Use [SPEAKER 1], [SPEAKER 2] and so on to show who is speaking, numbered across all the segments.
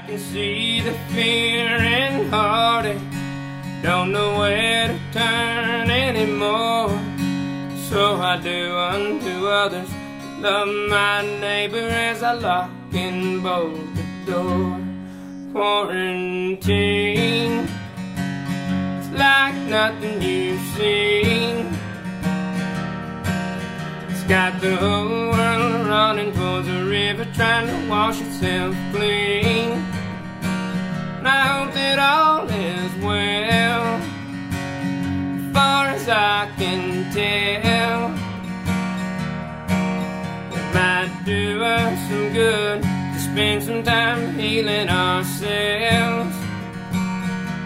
[SPEAKER 1] I can see the fear and heartache. Don't know where to turn anymore. So I do unto others. Love my neighbor as I lock and bolt the door. Quarantine. It's like nothing you've seen. It's got the whole world running towards the river, trying to wash itself clean. Hope that all is well, as far as I can tell. It might do us some good to spend some time healing ourselves,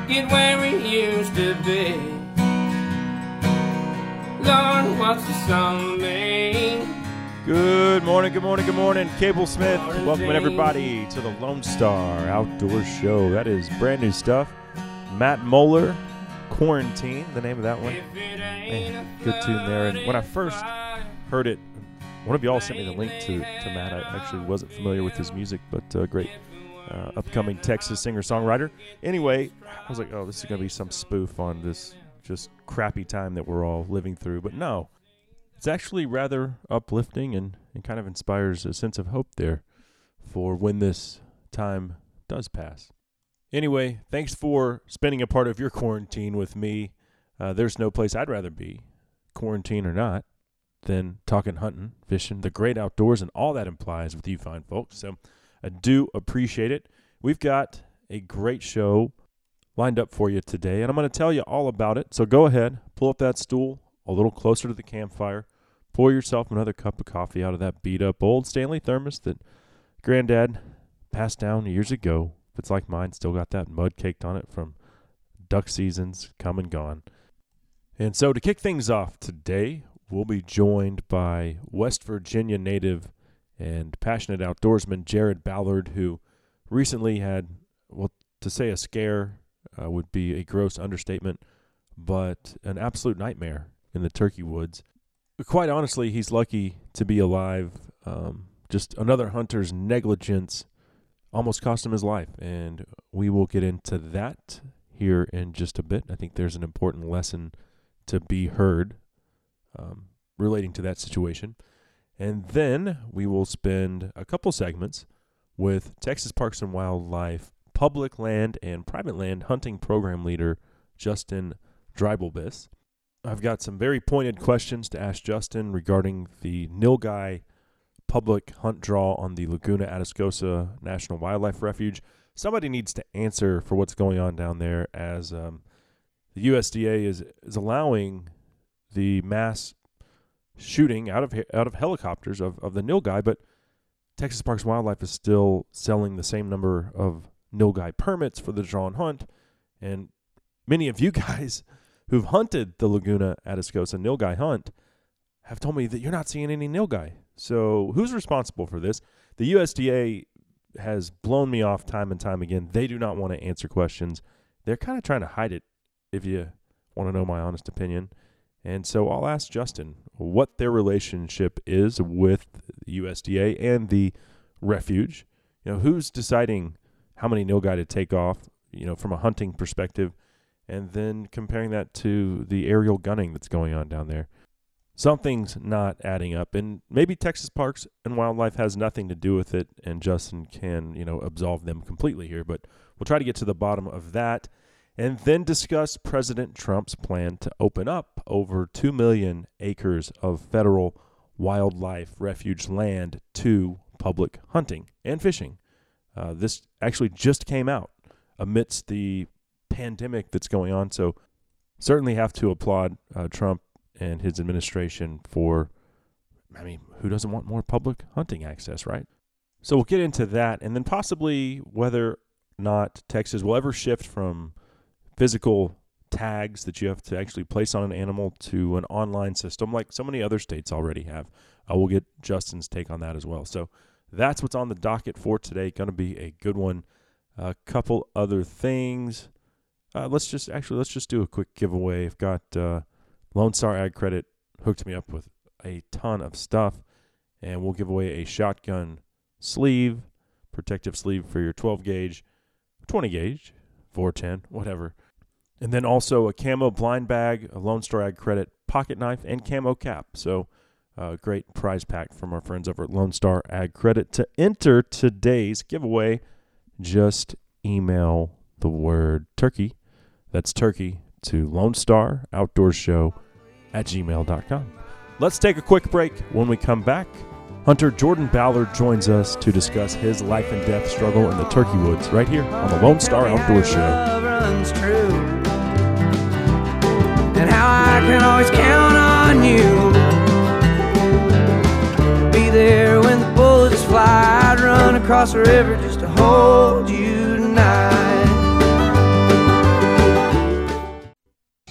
[SPEAKER 1] get where we used to be. Lord, what's the song mean?
[SPEAKER 2] Good morning, good morning, good morning. Cable Smith, welcome everybody to the Lone Star Outdoor Show. That is brand new stuff. Matt Moeller, Quarantine, the name of that one.
[SPEAKER 1] If it ain't
[SPEAKER 2] Man, good tune there. And when I first Heard it. One of y'all sent me the link to, to Matt. I actually wasn't familiar with his music, but uh, great uh, upcoming Texas singer songwriter. Anyway, I was like, oh, this is going to be some spoof on this just crappy time that we're all living through. But no, it's actually rather uplifting and, and kind of inspires a sense of hope there for when this time does pass. Anyway, thanks for spending a part of your quarantine with me. Uh, there's no place I'd rather be, quarantine or not, than talking hunting, fishing, the great outdoors, and all that implies with you fine folks. So I do appreciate it. We've got a great show lined up for you today, and I'm going to tell you all about it. So go ahead, pull up that stool a little closer to the campfire, pour yourself another cup of coffee out of that beat up old Stanley thermos that Granddad passed down years ago. If it's like mine, still got that mud caked on it from duck seasons come and gone. And so to kick things off today, we'll be joined by West Virginia native and passionate outdoorsman Jarrod Ballard, who recently had, well, to say a scare uh, would be a gross understatement, but an absolute nightmare in the turkey woods. Quite honestly, he's lucky to be alive. Um, just another hunter's negligence almost cost him his life, and we will get into that here in just a bit. I think there's an important lesson to be heard um, relating to that situation. And then we will spend a couple segments with Texas Parks and Wildlife public land and private land hunting program leader Justin Dreibelbis. I've got some very pointed questions to ask Justin regarding the Nilgai public hunt draw on the Laguna Atascosa National Wildlife Refuge. Somebody needs to answer for what's going on down there as um, the USDA is, is allowing the mass shooting out of out of helicopters of, of the nilgai, but Texas Parks Wildlife is still selling the same number of nilgai permits for the draw and hunt, and many of you guys who've hunted the Laguna Atascosa nilgai hunt have told me that you're not seeing any nilgai. So who's responsible for this? The USDA has blown me off time and time again. They do not want to answer questions. They're kind of trying to hide it, if you want to know my honest opinion. And so I'll ask Justin what their relationship is with the USDA and the refuge. You know, who's deciding how many nilgai to take off, you know, from a hunting perspective, and then comparing that to the aerial gunning that's going on down there. Something's not adding up, and maybe Texas Parks and Wildlife has nothing to do with it, and Justin can, you know, absolve them completely here. But we'll try to get to the bottom of that and then discuss President Trump's plan to open up over 2 million acres of federal wildlife refuge land to public hunting and fishing. Uh, this actually just came out amidst the pandemic that's going on. So, certainly have to applaud uh, Trump and his administration for, I mean, who doesn't want more public hunting access, right? So, we'll get into that and then possibly whether not Texas will ever shift from physical tags that you have to actually place on an animal to an online system like so many other states already have. Uh, we'll get Justin's take on that as well. So that's what's on the docket for today. Going to be a good one. A couple other things. Uh, let's just actually let's just do a quick giveaway. I've got uh, Lone Star Ag Credit hooked me up with a ton of stuff, and we'll give away a shotgun sleeve, protective sleeve for your 12 gauge, 20 gauge, 410, whatever. And then also a camo blind bag, a Lone Star Ag Credit pocket knife, and camo cap. So, uh, great prize pack from our friends over at Lone Star Ag Credit. To enter today's giveaway, just email the word turkey. That's turkey to Lone Star Outdoor Show at gmail.com. Let's take a quick break. When we come back, Hunter Jarrod Ballard joins us to discuss his life and death struggle in the turkey woods right here on the Lone Star Outdoor Show.
[SPEAKER 3] And how I can always count on you. Be there when the bullets fly. I'd run across the river just to hold you tonight.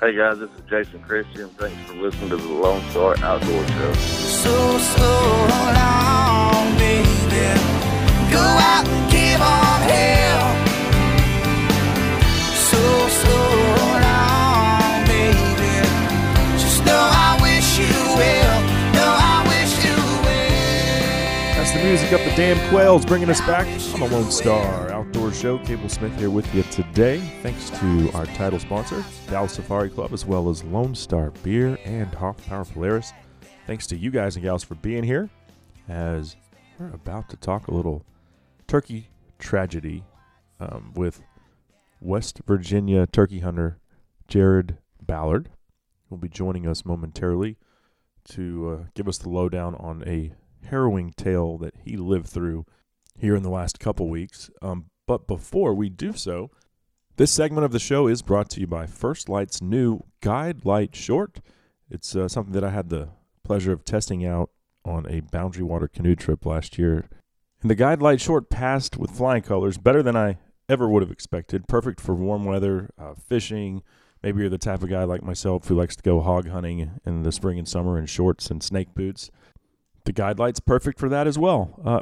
[SPEAKER 4] Hey guys, this is Jason Christian. Thanks for listening to the Lone Star Outdoor Show.
[SPEAKER 3] So, so long, baby. Go out and give on hell. So, so
[SPEAKER 2] music up the damn quails bringing us back on the Lone Star Outdoor Show. Cable Smith here with you today. Thanks to our title sponsor, Dallas Safari Club, as well as Lone Star Beer and Hoff Power Polaris. Thanks to you guys and gals for being here as we're about to talk a little turkey tragedy um, with West Virginia turkey hunter Jarrod Ballard. Will be joining us momentarily to uh, give us the lowdown on a harrowing tale that he lived through here in the last couple weeks. Um, but before we do so, this segment of the show is brought to you by First Lite's new Guide Light Short. It's uh, something that I had the pleasure of testing out on a Boundary Water canoe trip last year. And the Guide Light Short passed with flying colors, better than I ever would have expected. Perfect for warm weather, uh, fishing. Maybe you're the type of guy like myself who likes to go hog hunting in the spring and summer in shorts and snake boots. The Guide Light's perfect for that as well. Uh,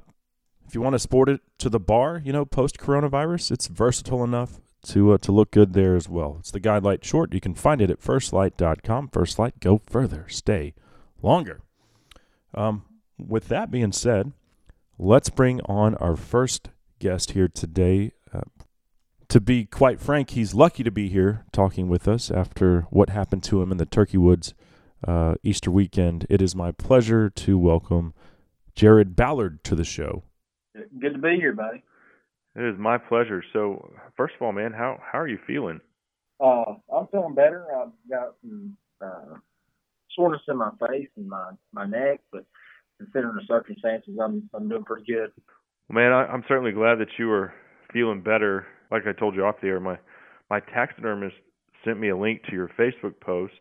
[SPEAKER 2] if you want to sport it to the bar, you know, post coronavirus, it's versatile enough to uh, to look good there as well. It's the Guide Light Short. You can find it at firstlite.com. First Lite, go further, stay longer. Um, with that being said, let's bring on our first guest here today. Uh, to be quite frank, he's lucky to be here talking with us after what happened to him in the Turkey Woods uh, Easter weekend. It is my pleasure to welcome Jarrod Ballard to the show.
[SPEAKER 5] Good to be here, buddy.
[SPEAKER 2] It is my pleasure. So, first of all, man, how how are you feeling?
[SPEAKER 5] Uh, I'm feeling better. I've got some uh, soreness in my face and my my neck, but considering the circumstances, I'm I'm doing pretty good.
[SPEAKER 2] Man, I, I'm certainly glad that you are feeling better. Like I told you off the air, my my taxidermist sent me a link to your Facebook post.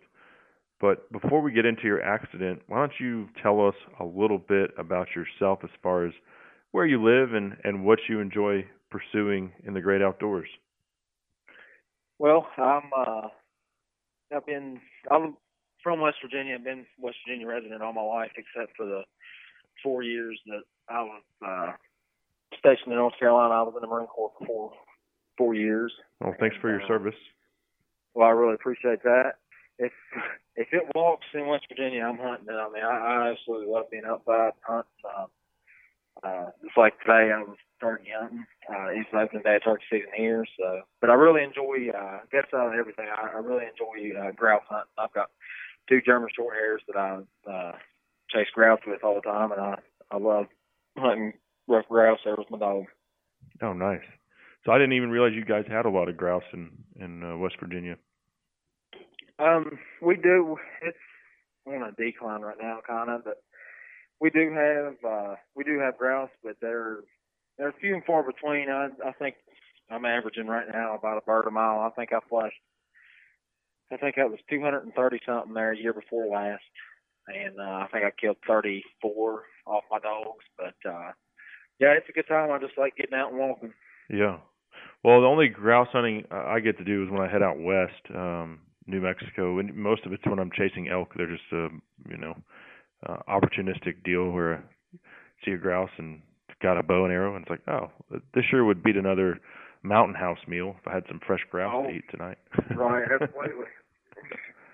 [SPEAKER 2] But before we get into your accident, why don't you tell us a little bit about yourself as far as where you live and, and what you enjoy pursuing in the great outdoors?
[SPEAKER 5] Well, I'm uh, I've been I'm from West Virginia. I've been West Virginia resident all my life, except for the four years that I was uh, stationed in North Carolina. I was in the Marine Corps for four four years.
[SPEAKER 2] Well, thanks for your
[SPEAKER 5] Uh,
[SPEAKER 2] service.
[SPEAKER 5] Well, I really appreciate that. If if it walks in West Virginia, I'm hunting it. I mean, I, I absolutely love being outside hunting. Uh, uh, it's like today, I was turkey hunting. Uh, it's the opening day turkey season here, so. But I really enjoy. Uh, gets out of everything. I, I really enjoy uh, grouse hunting. I've got two German short hairs that I uh, chase grouse with all the time, and I I love hunting rough grouse. There was my dog.
[SPEAKER 2] Oh, nice. So I didn't even realize you guys had a lot of grouse in in uh, West Virginia.
[SPEAKER 5] Um, we do. It's on a decline right now, kind of, but we do have uh, we do have grouse, but they're they're few and far between. I I think I'm averaging right now about a bird a mile. I think I flushed. I think that was 230 something there year before last, and uh, I think I killed 34 off my dogs. But uh, yeah, it's a good time. I just like getting out and walking.
[SPEAKER 6] Yeah. Well, the only grouse hunting I I get to do is when I head out west, um, New Mexico, and most of it's when I'm chasing elk. They're just a you know uh, opportunistic deal where I see a grouse and got a bow and arrow, and it's like, oh, this sure would beat another mountain house meal if I had some fresh grouse
[SPEAKER 5] Oh.
[SPEAKER 6] to eat tonight.
[SPEAKER 5] Right, absolutely.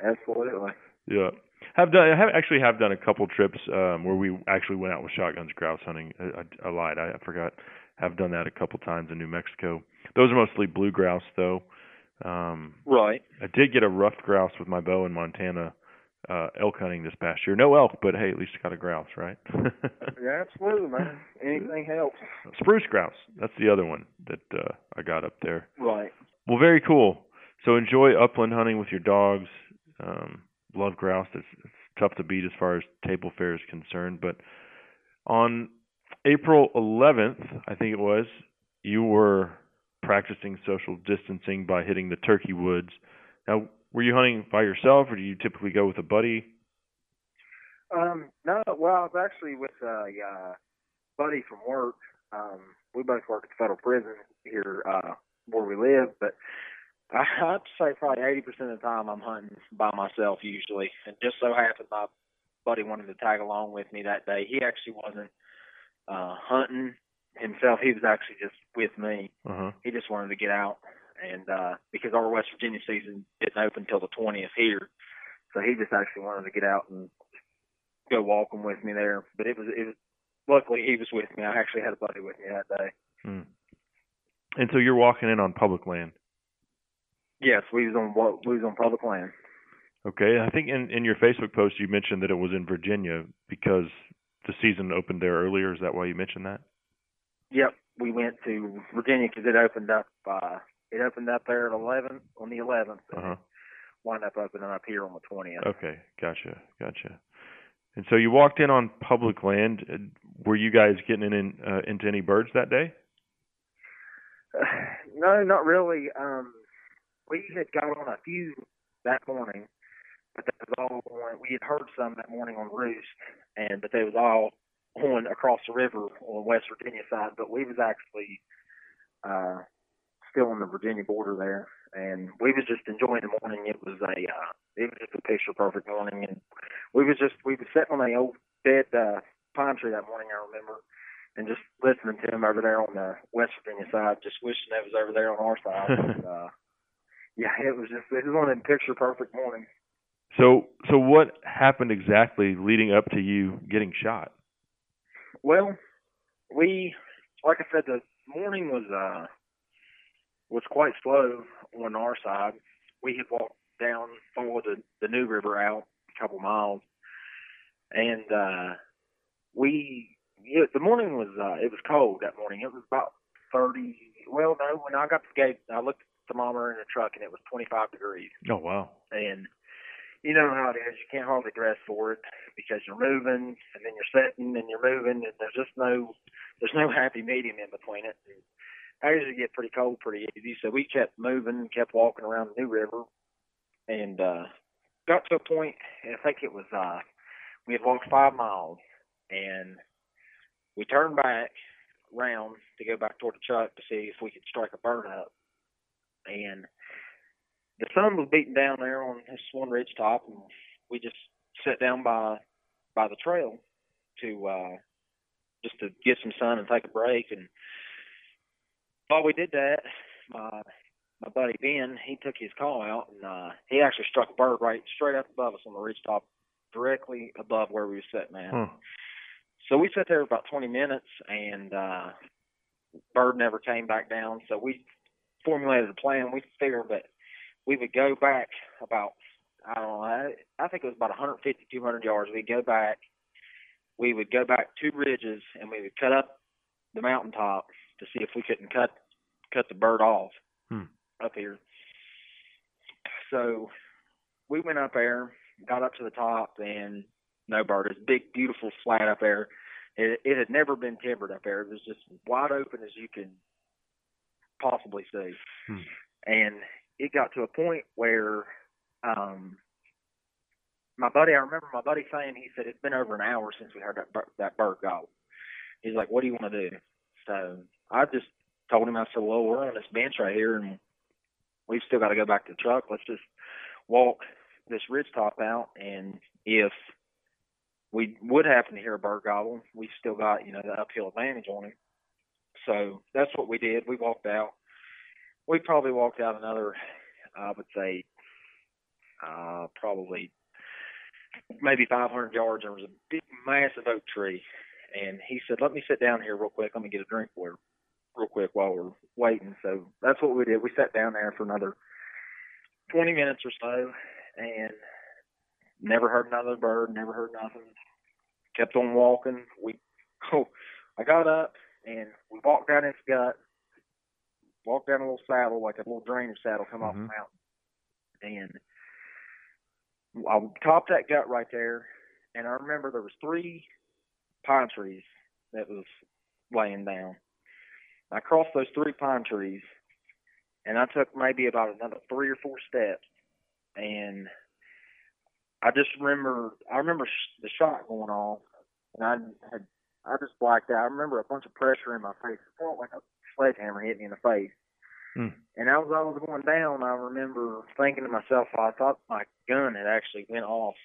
[SPEAKER 5] absolutely.
[SPEAKER 6] Yeah, have done. I have actually have done a couple trips um, where we actually went out with shotguns grouse hunting. I, I, I lied. I, I forgot. Have done that a couple times in New Mexico. Those are mostly blue grouse, though. Um,
[SPEAKER 5] Right.
[SPEAKER 6] I did get a ruffed grouse with my bow in Montana uh, elk hunting this past year. No elk, but hey, at least got a grouse, right?
[SPEAKER 5] Yeah, absolutely, man. Anything helps.
[SPEAKER 6] Spruce grouse. That's the other one that uh, I got up there.
[SPEAKER 5] Right.
[SPEAKER 6] Well, very cool. So enjoy upland hunting with your dogs. Um, love grouse. It's, it's tough to beat as far as table fare is concerned. But on April 11th, I think it was, you were practicing social distancing by hitting the turkey woods. Now, were you hunting by yourself, or do you typically go with a buddy?
[SPEAKER 5] Um, no, well, I was actually with a uh, buddy from work. Um, we both work at the federal prison here uh, where we live, but I, I'd say probably eighty percent of the time I'm hunting by myself usually. And just so happened my buddy wanted to tag along with me that day. He actually wasn't uh, hunting himself. He was actually just with me.
[SPEAKER 6] Uh huh.
[SPEAKER 5] He just wanted to get out, and uh, because our West Virginia season didn't open till the twentieth here, so he just actually wanted to get out and go walking with me there. But it was it was luckily he was with me. I actually had a buddy with me that day.
[SPEAKER 6] Hmm. And so you're walking in on public land.
[SPEAKER 5] Yes, we was on we was on public land.
[SPEAKER 6] Okay, I think in in your Facebook post you mentioned that it was in Virginia because the season opened there earlier. Is that why you mentioned that?
[SPEAKER 5] Yep, we went to Virginia because it opened up. uh It opened up there at eleven on the eleventh.
[SPEAKER 6] Uh huh.
[SPEAKER 5] Wound up opening up here on the twentieth.
[SPEAKER 6] Okay, gotcha, gotcha. And so you walked in on public land. Uh, Were you guys getting in uh, into any birds that day?
[SPEAKER 5] no, not really. Um, we had got on a few that morning, but that was all on. We had heard some that morning on roost, and but they was all on across the river on West Virginia side. But we was actually uh, still on the Virginia border there, and we was just enjoying the morning. It was a uh, it was just a picture perfect morning, and we was just we was sitting on a old dead uh, pine tree that morning. I remember and just listening to him over there on the West Virginia side, just wishing it was over there on our side. and, uh, yeah, it was just it was one of them picture perfect mornings.
[SPEAKER 6] So so what happened exactly leading up to you getting shot?
[SPEAKER 5] Well, we like I said, the morning was uh was quite slow on our side. We had walked down followed the the New River out a couple miles, and uh we yeah, the morning was uh it was cold that morning. It was about thirty. Well, no, when I got to the gate, I looked at the thermometer in the truck and it was twenty five degrees.
[SPEAKER 6] Oh wow.
[SPEAKER 5] and you know how it is. You can't hardly dress for it because you're moving and then you're sitting and you're moving and there's just no there's no happy medium in between it. And I usually get pretty cold pretty easy, so we kept moving, kept walking around the New River, and uh got to a point. I think it was uh we had walked five miles and we turned back round to go back toward the truck to see if we could strike a bird up. And the sun was beating down there on this one ridge top, and we just sat down by by the trail to uh just to get some sun and take a break. And while we did that, my my buddy Ben, he took his call out, and uh he actually struck a bird right straight up above us on the ridge top, directly above where we were sitting at.
[SPEAKER 6] Huh.
[SPEAKER 5] So we sat there about 20 minutes, and uh, bird never came back down. So we formulated a plan. We figured that we would go back about I don't know. I, I think it was about 150, 200 yards. We'd go back. We would go back two ridges, and we would cut up the mountaintop to see if we couldn't cut cut the bird off
[SPEAKER 6] Hmm.
[SPEAKER 5] up here. So we went up there, got up to the top, and no bird. It's big, beautiful flat up there. It, it had never been timbered up there. It was just wide open as you can possibly see.
[SPEAKER 6] Hmm.
[SPEAKER 5] And it got to a point where um my buddy, I remember my buddy saying, he said, it's been over an hour since we heard that, bir- that bird go. He's like, what do you want to do? So I just told him, I said, well, we're on this bench right here, and we've still got to go back to the truck. Let's just walk this ridge top out, and if we would happen to hear a bird gobble, we've still got you know the uphill advantage on him. So that's what we did. We walked out. We probably walked out another, I would say, uh, probably maybe 500 yards. There was a big, massive oak tree, and he said, "Let me sit down here real quick. Let me get a drink for real quick while we're waiting." So that's what we did. We sat down there for another 20 minutes or so, and never heard another bird. Never heard nothing. Kept on walking. We, oh, I got up and we walked down this gut. Walked down a little saddle, like a little drainage saddle, come off the
[SPEAKER 2] Mhm.
[SPEAKER 5] mountain, and I topped that gut right there, and I remember there was three pine trees that was laying down. I crossed those three pine trees, and I took maybe about another three or four steps, and I just remember I remember sh- the shot going off, and I had I just blacked out. I remember a bunch of pressure in my face. It felt like a sledgehammer hit me in the face.
[SPEAKER 2] Hmm.
[SPEAKER 5] And as I was going down, I remember thinking to myself, I thought my gun had actually went off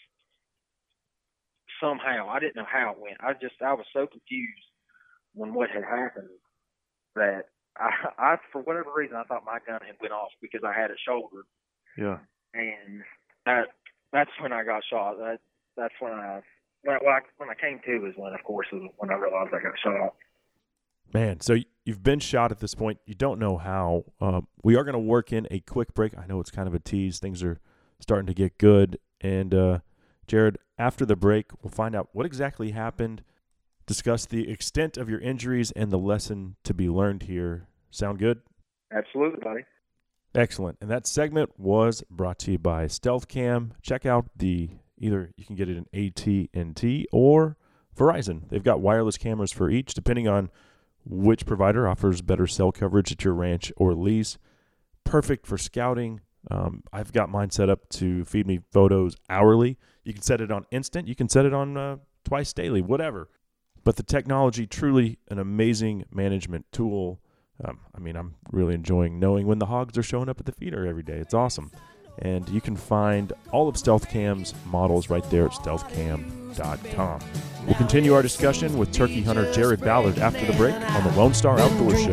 [SPEAKER 5] somehow. I didn't know how it went. I just I was so confused when what had happened that I, I for whatever reason I thought my gun had went off because I had it shouldered,
[SPEAKER 2] Yeah.
[SPEAKER 5] and that that's when I got shot. That that's when I when I, when I, when I came to is when of course is when I realized I got shot.
[SPEAKER 2] Man, so you've been shot at this point. You don't know how. Um, we are going to work in a quick break. I know it's kind of a tease. Things are starting to get good. And uh, Jarrod, after the break, we'll find out what exactly happened, discuss the extent of your injuries, and the lesson to be learned here. Sound good?
[SPEAKER 5] Absolutely, buddy.
[SPEAKER 2] Excellent. And that segment was brought to you by Stealth Cam. Check out the either you can get it in AT&T or Verizon. They've got wireless cameras for each depending on which provider offers better cell coverage at your ranch or lease. Perfect for scouting. Um, I've got mine set up to feed me photos hourly. You can set it on instant. You can set it on uh, twice daily, whatever. But the technology, truly an amazing management tool. Um, I mean, I'm really enjoying knowing when the hogs are showing up at the feeder every day. It's awesome. And you can find all of StealthCam's models right there at stealthcam.com. We'll continue our discussion with turkey hunter Jarrod Ballard after the break on the Lone Star Outdoor Show.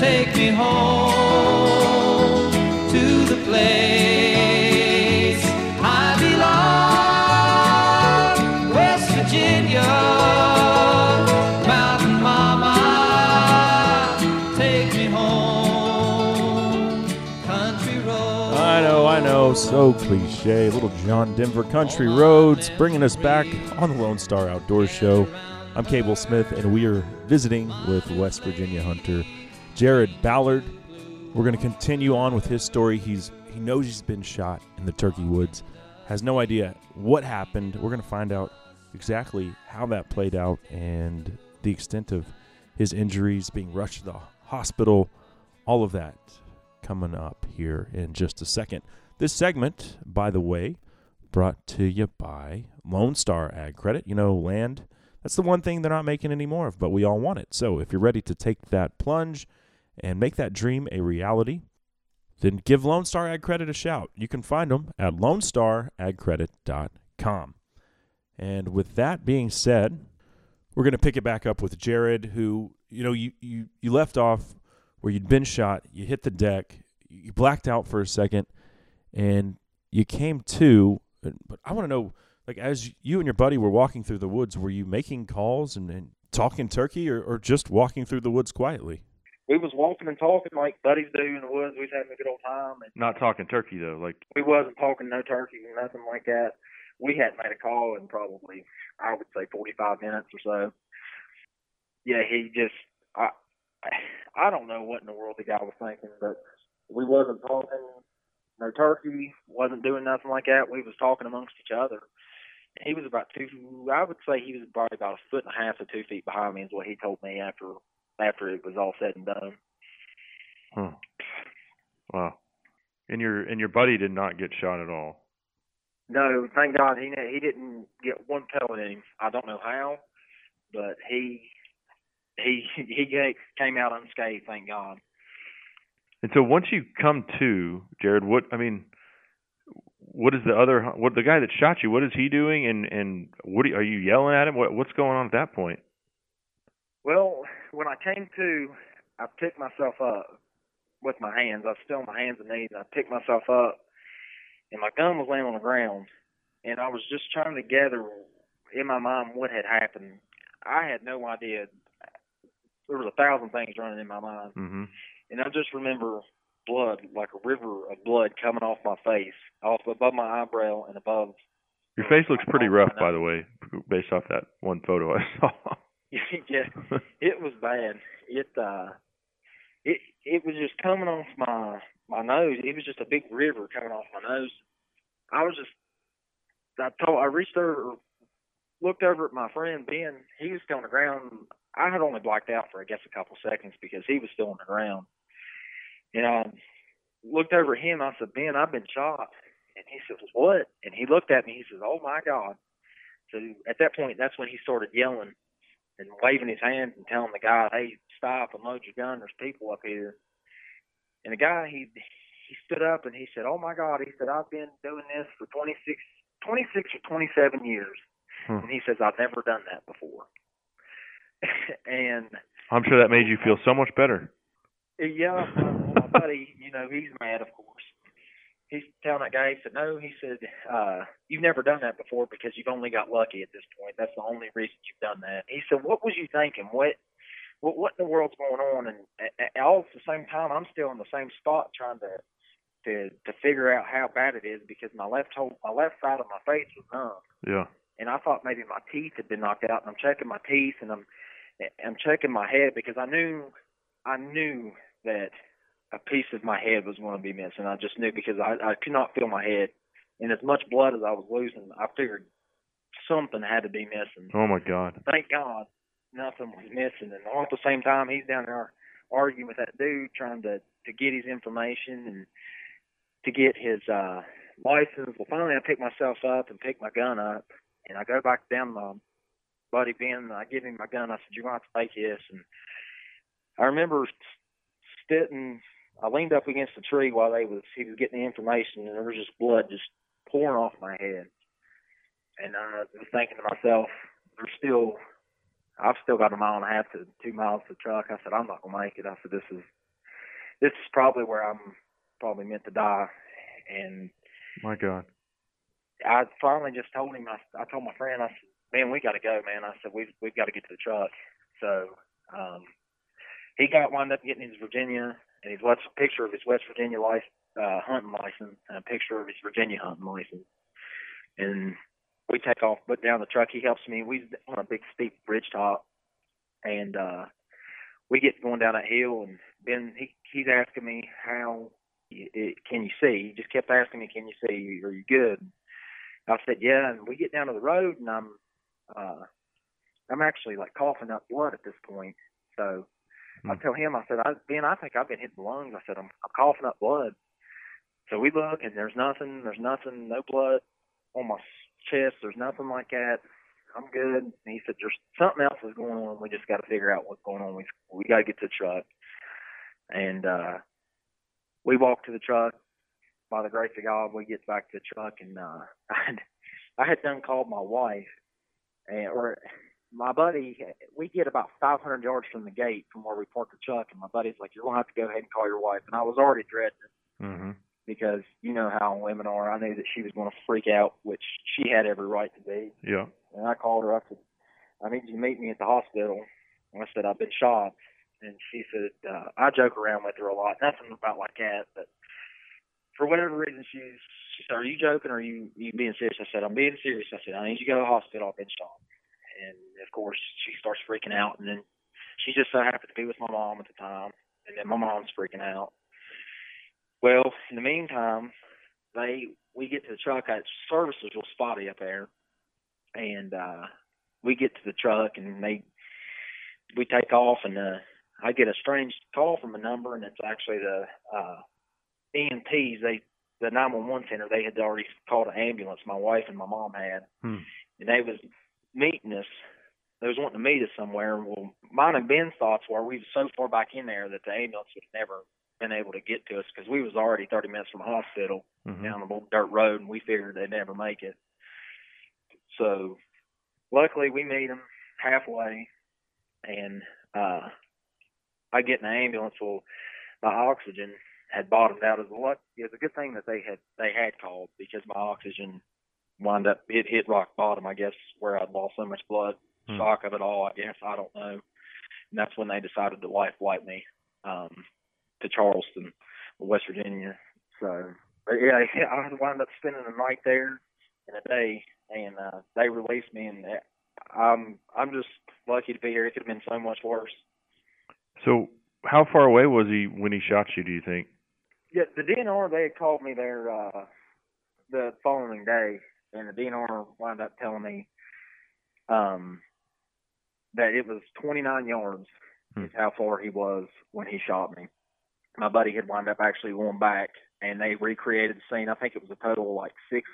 [SPEAKER 7] take me home to the place I belong, West Virginia, Mountain Mama, take me home, country roads.
[SPEAKER 2] I know, I know, so cliche. Little John Denver Country oh, Roads bringing us back on the Lone Star Outdoor Show. I'm Cable Smith, and we are visiting with West Virginia hunter Jarrod Ballard. We're going to continue on with his story. He's he knows he's been shot in the turkey woods, has no idea what happened. We're going to find out exactly how that played out and the extent of his injuries, being rushed to the hospital, all of that coming up here in just a second. This segment, by the way, brought to you by Lone Star Ag Credit. You know, land, that's the one thing they're not making anymore of, but we all want it. So if you're ready to take that plunge and make that dream a reality, then give Lone Star Ag Credit a shout. You can find them at lonestaragcredit.com. And with that being said, we're going to pick it back up with Jarrod, who, you know, you, you, you left off where you'd been shot, you hit the deck, you blacked out for a second, and you came to. But I want to know, like as you and your buddy were walking through the woods, were you making calls and, and talking turkey, or, or just walking through the woods quietly?
[SPEAKER 5] We was walking and talking like buddies do in the woods. We was having a good old time, and
[SPEAKER 2] Not talking turkey though. Like
[SPEAKER 5] we wasn't talking no turkey or nothing like that. We hadn't made a call in probably I would say forty five minutes or so. Yeah, he just I I don't know what in the world the guy was thinking, but we wasn't talking no turkey, wasn't doing nothing like that. We was talking amongst each other. He was about two I would say he was probably about a foot and a half to two feet behind me is what he told me after after it was all said and done.
[SPEAKER 2] Huh. Wow. And your and your buddy did not get shot at all.
[SPEAKER 5] No, thank God he he didn't get one pellet in him. I don't know how, but he he he came out unscathed. Thank God.
[SPEAKER 2] And so once you come to Jarrod, what I mean, what is the other what the guy that shot you? What is he doing? And and what are you yelling at him? What what's going on at that point?
[SPEAKER 5] Well, when I came to, I picked myself up with my hands. I was still on my hands and knees. I picked myself up, and my gun was laying on the ground, and I was just trying to gather in my mind what had happened. I had no idea. There was a thousand things running in my mind.
[SPEAKER 2] Mm-hmm.
[SPEAKER 5] and I just remember blood, like a river of blood coming off my face, off above my eyebrow and above.
[SPEAKER 2] Your face looks pretty rough, by the way, based off that one photo I saw.
[SPEAKER 5] yeah, it was bad. It uh, it it was just coming off my my nose. It was just a big river coming off my nose. I was just, I told, I reached over, looked over at my friend Ben. He was still on the ground. I had only blacked out for I guess a couple seconds because he was still on the ground. And I looked over at him. I said, Ben, I've been shot. And he said, What? And he looked at me. He says, Oh my God. So at that point, that's when he started yelling and waving his hands and telling the guy, "Hey, stop and load your gun. There's people up here." And the guy he he stood up and he said, "Oh my God!" He said, "I've been doing this for 26, 26 or 27 years,"
[SPEAKER 2] Hmm.
[SPEAKER 5] and he says, "I've never done that before." and
[SPEAKER 2] I'm sure that made you feel so much better.
[SPEAKER 5] yeah, my, my buddy, you know, he's mad, of course. He's telling that guy, he said, no, he said, uh, you've never done that before because you've only got lucky at this point. That's the only reason you've done that. He said, what was you thinking? What, what, what in the world's going on? And a- a- all at the same time, I'm still in the same spot trying to, to, to figure out how bad it is because my left whole, my left side of my face was numb
[SPEAKER 2] Yeah.
[SPEAKER 5] and I thought maybe my teeth had been knocked out. And I'm checking my teeth, and I'm I'm checking my head because I knew I knew that a piece of my head was going to be missing. I just knew because I I could not feel my head, and as much blood as I was losing, I figured something had to be missing.
[SPEAKER 2] Oh my God.
[SPEAKER 5] Thank God, nothing was missing. And all at the same time, he's down there arguing with that dude, trying to to get his information and to get his uh license. Well, finally, I pick myself up and pick my gun up, and I go back down to my buddy Ben, and I give him my gun. I said, "You're going to take this." And I remember sitting. I leaned up against a tree while they was he was getting the information, and there was just blood just pouring off my head. And I was thinking to myself, "There's still, I've still got a mile and a half to two miles to the truck." I said, "I'm not gonna make it." I said, "This is, this is probably where I'm probably meant to die." And
[SPEAKER 2] My God.
[SPEAKER 5] I finally just told him. I, I told my friend. I said, "Man, we got to go, man." I said, "We've we've got to get to the truck." So um, he got wound up getting his Virginia and his West picture of his West Virginia life uh, hunting license and a picture of his Virginia hunting license. And we take off, put down the truck. He helps me. We on a big steep ridge top, and uh, we get going down that hill. And Ben, he he's asking me how it, can you see? He just kept asking me, "Can you see? Are you good?" I said, "Yeah." And we get down to the road, and I'm uh, I'm actually like coughing up blood at this point. So I tell him, I said, I, Ben, I think I've been hit in the lungs. I said, I'm, I'm coughing up blood. So we look, and there's nothing. There's nothing. No blood on my chest. There's nothing like that. I'm good. And he said, there's something else is going on. We just got to figure out what's going on. We we got to get to the truck. And uh, we walk to the truck. By the grace of God, we get back to the truck, and uh, I had I had done called my wife, and or my buddy. We get about 500 yards from the gate from where we parked the truck, and my buddy's like, "You're gonna have to go ahead and call your wife." And I was already dreading it.
[SPEAKER 2] Mm-hmm.
[SPEAKER 5] because you know how women are. I knew that she was going to freak out, which she had every right to be.
[SPEAKER 2] Yeah.
[SPEAKER 5] And I called her. I said, "I need you to meet me at the hospital." And I said, "I've been shot." And she said, uh, "I joke around with her a lot. Nothing about like that, but for whatever reason, she's she said, "Are you joking? or Are you you being serious?" I said, "I'm being serious." I said, "I need you to go to the hospital. I've been shot." And of course, she starts freaking out, and then she just so happened to be with my mom at the time, and then my mom's freaking out. Well, in the meantime, they we get to the truck. I, service was real spotty up there, and uh we get to the truck, and they we take off, and uh I get a strange call from a number, and it's actually the uh EMTs. They the 911 center. They had already called an ambulance. My wife and my mom had,
[SPEAKER 2] Hmm.
[SPEAKER 5] and they was meeting us. They was wanting to meet us somewhere. Well, mine and Ben's thoughts were we was so far back in there that the ambulance would never been able to get to us because we was already 30 minutes from the hospital
[SPEAKER 2] Mhm.
[SPEAKER 5] down the dirt road, and we figured they'd never make it. So, luckily, we meet them halfway, and uh I get in the ambulance. Well, my oxygen had bottomed out. It was a luck. It was a good thing that they had they had called because my oxygen wound up it hit rock bottom. I guess where I'd lost so much blood,
[SPEAKER 2] Hmm.
[SPEAKER 5] shock of it all. I guess I don't know. And that's when they decided to life flight me um, to Charleston, West Virginia. So, but yeah, I wound up spending the night there in a day, and uh, they released me, and I'm I'm just lucky to be here. It could have been so much worse.
[SPEAKER 2] So, how far away was he when he shot you? Do you think?
[SPEAKER 5] Yeah, the DNR they had called me there uh, the following day, and the DNR wound up telling me um, that it was 29 yards
[SPEAKER 2] Hmm.
[SPEAKER 5] is how far he was when he shot me. My buddy had wound up actually going back, and they recreated the scene. I think it was a total of like six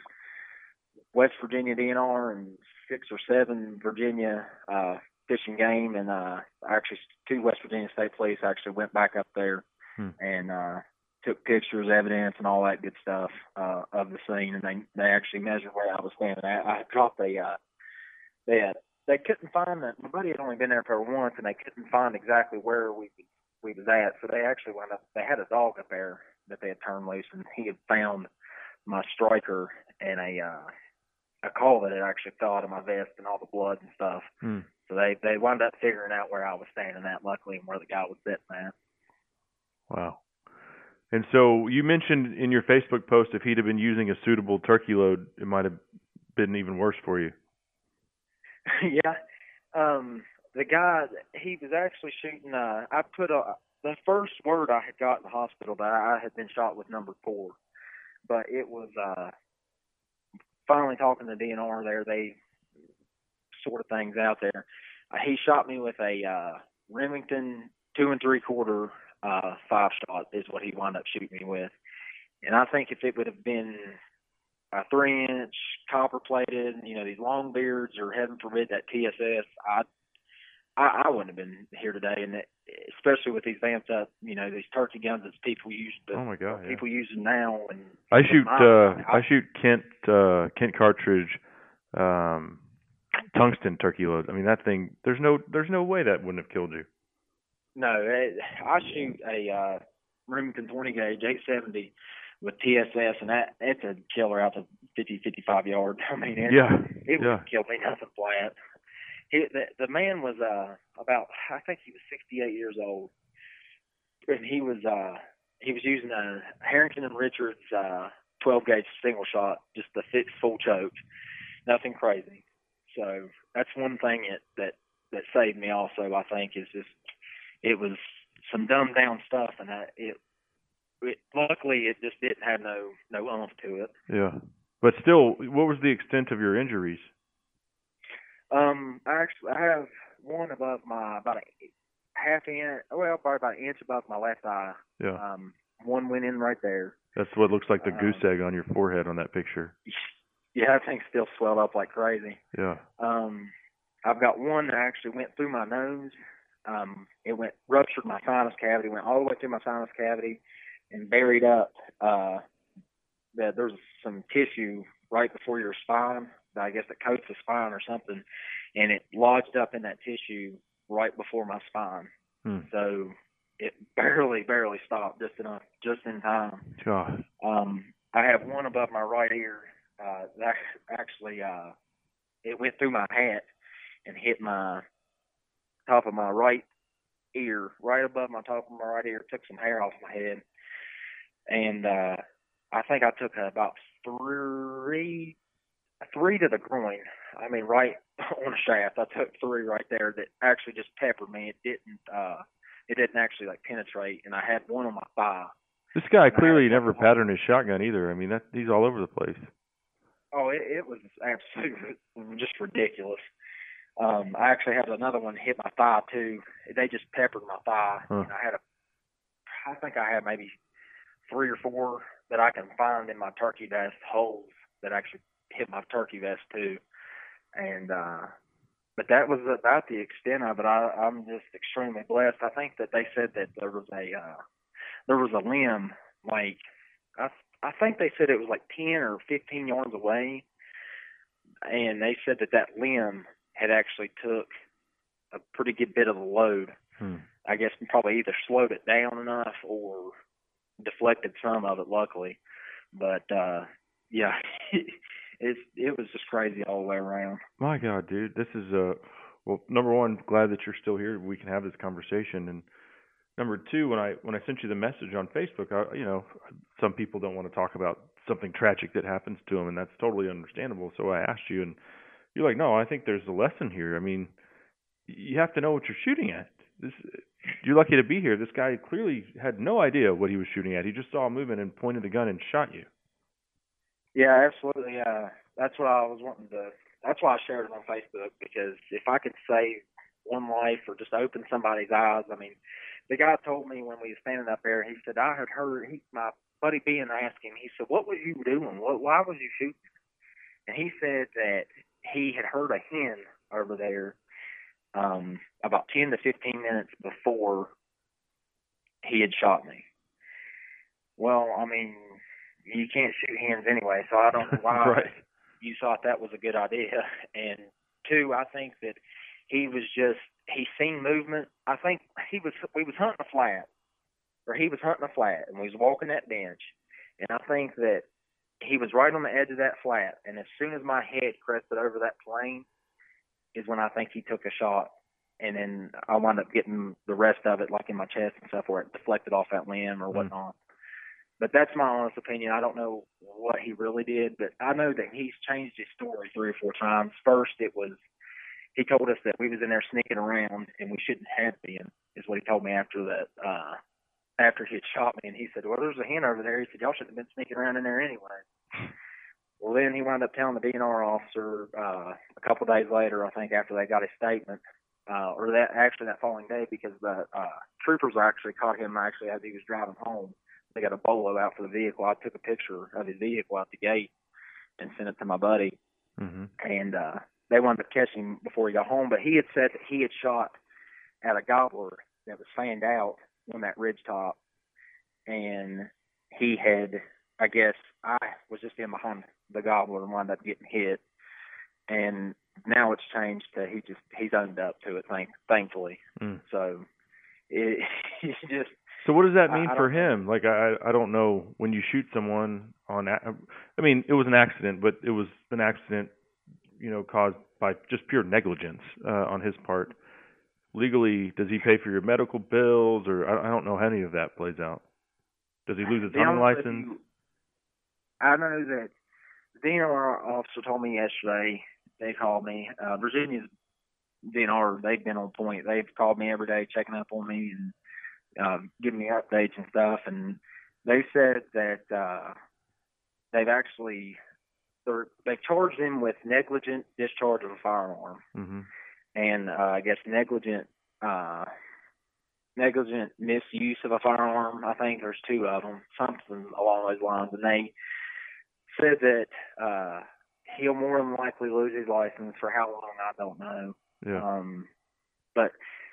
[SPEAKER 5] West Virginia DNR and six or seven Virginia uh, fishing game, and uh, actually two West Virginia State Police actually went back up there
[SPEAKER 2] Hmm.
[SPEAKER 5] and uh, took pictures, evidence, and all that good stuff uh, of the scene, and they they actually measured where I was standing. I, I dropped a uh, they had, they couldn't find the my buddy had only been there for once, and they couldn't find exactly where we we was at. So they actually went up. They had a dog up there that they had turned loose, and he had found my striker and a uh, a call that had actually fell out of my vest and all the blood and stuff.
[SPEAKER 2] Hmm.
[SPEAKER 5] So they they wound up figuring out where I was standing at, luckily, and where the guy was sitting at.
[SPEAKER 2] Wow. And so you mentioned in your Facebook post if he'd have been using a suitable turkey load, it might have been even worse for you.
[SPEAKER 5] yeah. Um the guy he was actually shooting uh I put a the first word I had got in the hospital that I had been shot with number four. But it was uh finally talking to DNR there, they sort of things out there. Uh, he shot me with a uh Remington two and three quarter uh five shot is what he wound up shooting me with. And I think if it would have been a three inch copper plated, you know, these long beards or heaven forbid that TSS, I I, I wouldn't have been here today and that, especially with these vamped up, you know, these turkey guns that people use
[SPEAKER 2] Oh my god. Yeah.
[SPEAKER 5] people using now and
[SPEAKER 2] I shoot
[SPEAKER 5] mine,
[SPEAKER 2] uh
[SPEAKER 5] I-
[SPEAKER 2] I shoot Kent uh Kent cartridge um tungsten turkey loads. I mean that thing there's no there's no way that wouldn't have killed you.
[SPEAKER 5] No, it, I shoot a uh Remington 20 gauge 870 with TSS, and that it's a killer out to 50, 55 yards. I mean, it,
[SPEAKER 2] Yeah.
[SPEAKER 5] it
[SPEAKER 2] yeah.
[SPEAKER 5] would kill me nothing flat. He, the, the man was uh about I think he was 68 years old, and he was uh he was using a Harrington and Richards uh 12 gauge single shot, just the fixed full choke, nothing crazy. So that's one thing that that that saved me. Also, I think is just it was some dumbed down stuff, and I, it, it luckily it just didn't have no no oomph to it.
[SPEAKER 2] Yeah. But still, what was the extent of your injuries?
[SPEAKER 5] Um, I actually I have one above my about a half inch, well, probably about an inch above my left eye.
[SPEAKER 2] Yeah.
[SPEAKER 5] Um, one went in right there.
[SPEAKER 2] That's what looks like the
[SPEAKER 5] uh,
[SPEAKER 2] goose egg on your forehead on that picture.
[SPEAKER 5] Yeah, that thing still swelled up like crazy.
[SPEAKER 2] Yeah.
[SPEAKER 5] Um, I've got one that actually went through my nose. Um, it went ruptured my sinus cavity, went all the way through my sinus cavity, and buried up. Uh, that there's some tissue right before your spine. I guess it coats the spine or something, and it lodged up in that tissue right before my spine.
[SPEAKER 2] Hmm.
[SPEAKER 5] So it barely, barely stopped just enough, just in time.
[SPEAKER 2] God.
[SPEAKER 5] Um, I have one above my right ear. Uh, that actually, uh, it went through my hat and hit my top of my right ear, right above my top of my right ear. Took some hair off my head, and uh, I think I took about three, three to the groin. I mean, right on the shaft. I took three right there that actually just peppered me. It didn't. uh It didn't actually like penetrate, and I had one on my thigh.
[SPEAKER 6] This guy clearly never patterned his shotgun either. I mean, that he's all over the place.
[SPEAKER 5] Oh, it, it was absolutely just ridiculous. Um, I actually had another one hit my thigh too. They just peppered my thigh,
[SPEAKER 6] Huh.
[SPEAKER 5] and I had a, I think I had maybe three or four that I can find in my turkey vest holes that actually hit my turkey vest too, and uh, but that was about the extent of it. I, I'm just extremely blessed. I think that they said that there was a, uh, there was a limb like, I I think they said it was like ten or fifteen yards away, and they said that that limb had actually took a pretty good bit of the load.
[SPEAKER 6] Hmm.
[SPEAKER 5] I guess probably either slowed it down enough or deflected some of it. Luckily, but uh yeah, it it was just crazy all the way around.
[SPEAKER 6] My God, dude, this is uh well, number one, glad that you're still here. We can have this conversation, and number two, when I when I sent you the message on Facebook, I, you know, some people don't want to talk about something tragic that happens to them, and that's totally understandable. So I asked you, and you're like, no, I think there's a lesson here. I mean, you have to know what you're shooting at. This, you're lucky to be here. This guy clearly had no idea what he was shooting at. He just saw a movement and pointed the gun and shot you.
[SPEAKER 5] Yeah, absolutely. Uh, that's what I was wanting to. That's why I shared it on Facebook because if I could save one life or just open somebody's eyes, I mean, the guy told me when we were standing up there, he said I had heard he, my buddy Ben asked. He said, "What was you doing? What? Why was you shooting?" And he said that he had heard a hen over there um, about ten to fifteen minutes before he had shot me. Well, I mean, you can't shoot hens anyway, so I don't know why
[SPEAKER 6] right.
[SPEAKER 5] you thought that was a good idea. And two, I think that he was just he seen movement. I think he was we was hunting a flat, or he was hunting a flat, and we was walking that bench, and I think that he was right on the edge of that flat, and as soon as my head crested over that plane, is when I think he took a shot, and then I wound up getting the rest of it like in my chest and stuff where it deflected off that limb or whatnot. But that's my honest opinion. I don't know what he really did, but I know that he's changed his story three or four times. First, it was he told us that we was in there sneaking around and we shouldn't have been. Is what he told me after that. Uh, after he had shot me, and he said, "Well, there's a hen over there." He said, "Y'all shouldn't have been sneaking around in there anyway." Well, then he wound up telling the DNR officer uh, a couple of days later, I think, after they got his statement, uh, or that actually that following day, because the uh, troopers actually caught him actually as he was driving home. They got a bolo out for the vehicle. I took a picture of his vehicle out the gate and sent it to my buddy,
[SPEAKER 6] hmm
[SPEAKER 5] and uh, they wanted to catch him before he got home. But he had said that he had shot at a gobbler that was fanned out on that ridge top, and he had, I guess, I was just in behind the gobbler and wound up getting hit. And now it's changed to he just he's owned up to it, thank, thankfully.
[SPEAKER 6] Mm.
[SPEAKER 5] So it just
[SPEAKER 6] So what does that mean
[SPEAKER 5] I
[SPEAKER 6] for
[SPEAKER 5] don't
[SPEAKER 6] him? Like I I don't know when you shoot someone on I mean it was an accident, but it was an accident you know caused by just pure negligence uh, on his part. Legally, does he pay for your medical bills or I, I don't know how any of that plays out. Does he lose his hunting license?
[SPEAKER 5] you, I know that the DNR officer told me yesterday. They called me. Uh, Virginia's DNR. They've been on point. They've called me every day, checking up on me and uh, giving me updates and stuff. And they said that uh, they've actually they're, they charged him with negligent discharge of a firearm
[SPEAKER 6] Mhm.
[SPEAKER 5] And uh, I guess negligent uh, negligent misuse of a firearm. I think there's two of them, something along those lines, and they said that uh, he'll more than likely lose his license for how long I don't know.
[SPEAKER 6] Yeah.
[SPEAKER 5] Um, but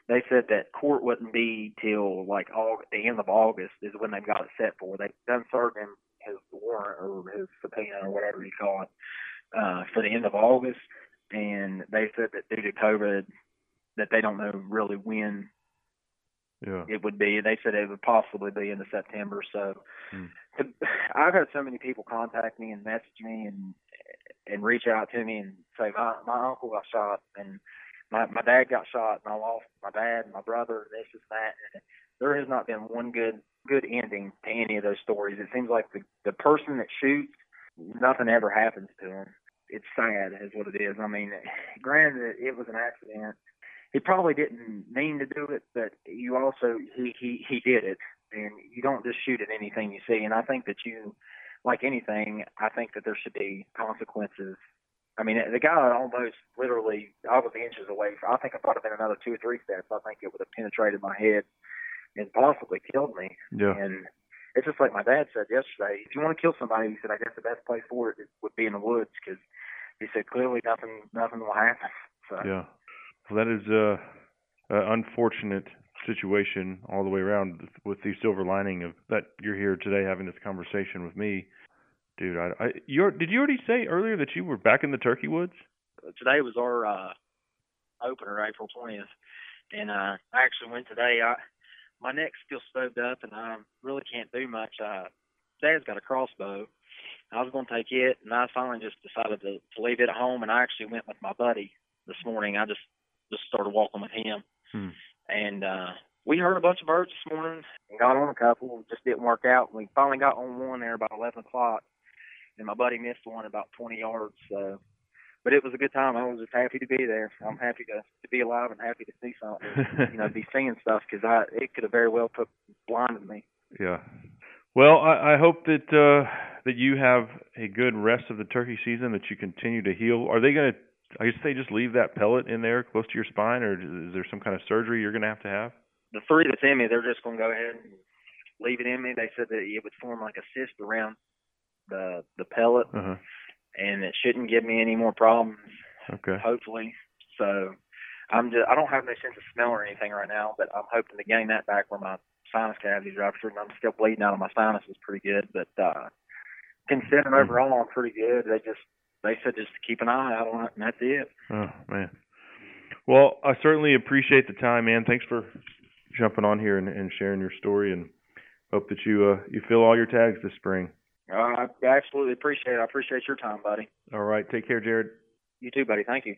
[SPEAKER 5] they said that court wouldn't be till like August, the end of August is when they've got it set for. They've done served him his warrant or his subpoena or whatever you call it uh, for the end of August, and they said that due to COVID, that they don't know really when
[SPEAKER 2] Yeah.
[SPEAKER 5] it would be. They said it would possibly be into September. So
[SPEAKER 2] Hmm.
[SPEAKER 5] I've had so many people contact me and message me and and reach out to me and say my my uncle got shot and my my dad got shot and I lost my dad and my brother this is that and there has not been one good good ending to any of those stories. It seems like the the person that shoots nothing ever happens to him. It's sad is what it is. I mean, granted it was an accident. He probably didn't mean to do it, but you also he he he did it and you don't just shoot at anything you see. And I think that you, like anything, I think that there should be consequences. I mean, the guy almost literally, I was inches away. I think if I'd have been another two or three steps, I think it would have penetrated my head and possibly killed me.
[SPEAKER 2] Yeah.
[SPEAKER 5] And it's just like my dad said yesterday. If you want to kill somebody, he said, I guess the best place for it would be in the woods because he said clearly nothing nothing will happen. So
[SPEAKER 2] Yeah. Well, that is uh, a unfortunate situation all the way around. With the silver lining of that you're here today having this conversation with me, dude. I, I you did you already say earlier that you were back in the turkey woods?
[SPEAKER 5] today was our uh opener, April twentieth, and uh I actually went today. I my neck's still stoved up, and I really can't do much. Uh, Dad's got a crossbow. I was going to take it, and I finally just decided to, to leave it at home. And I actually went with my buddy this morning. I just just started walking with him,
[SPEAKER 2] Hmm.
[SPEAKER 5] and uh we heard a bunch of birds this morning and got on a couple. It just didn't work out. We finally got on one there about eleven o'clock, and my buddy missed one about twenty yards. So but it was a good time. I was just happy to be there. I'm happy to to be alive and happy to see something. you know, be seeing stuff because I it could have very well put blinded me.
[SPEAKER 2] Yeah. Well, I, I hope that uh, that you have a good rest of the turkey season. That you continue to heal. Are they going to? I guess they just leave that pellet in there close to your spine, or is there some kind of surgery you're going to have to have?
[SPEAKER 5] The three that's in me, they're just going to go ahead and leave it in me. They said that it would form like a cyst around the the pellet,
[SPEAKER 2] Uh huh.
[SPEAKER 5] and it shouldn't give me any more problems.
[SPEAKER 2] Okay.
[SPEAKER 5] Hopefully, so I'm just I don't have no sense of smell or anything right now, but I'm hoping to gain that back where my sinus cavities ruptured and I'm still bleeding out of my sinuses pretty good. But uh considering overall I'm pretty good. They just they said just to keep an eye out on it and that's it.
[SPEAKER 2] Oh man. Well, I certainly appreciate the time, man. Thanks for jumping on here and, and sharing your story, and hope that you uh, you fill all your tags this spring.
[SPEAKER 5] Uh, I absolutely appreciate it. I appreciate your time, buddy.
[SPEAKER 2] All right. Take care, Jarrod.
[SPEAKER 5] You too, buddy. Thank you.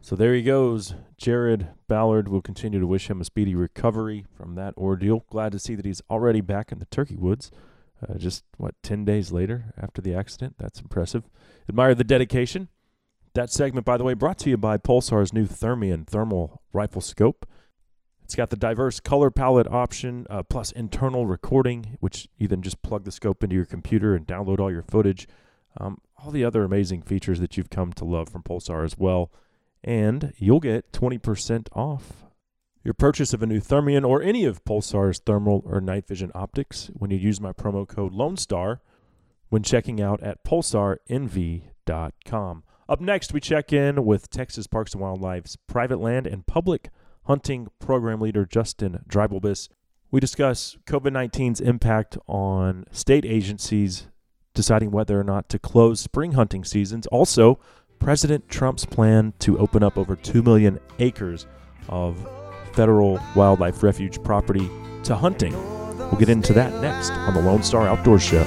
[SPEAKER 2] So there he goes. Jarrod Ballard will continue to wish him a speedy recovery from that ordeal. Glad to see that he's already back in the turkey woods. Uh, just, what, 10 days later after the accident? That's impressive. Admire the dedication. That segment, by the way, brought to you by Pulsar's new Thermion thermal rifle scope. It's got the diverse color palette option, uh, plus internal recording, which you then just plug the scope into your computer and download all your footage. Um, all the other amazing features that you've come to love from Pulsar as well and you'll get 20% off your purchase of a new Thermion or any of Pulsar's thermal or night vision optics when you use my promo code Lone Star when checking out at pulsarnv.com. Up next, we check in with Texas Parks and Wildlife's private land and public hunting program leader Justin Dreibelbis. We discuss COVID 19's impact on state agencies deciding whether or not to close spring hunting seasons. Also, President Trump's plan to open up over 2 million acres of federal wildlife refuge property to hunting. We'll get into that next on the Lone Star Outdoor
[SPEAKER 3] Show.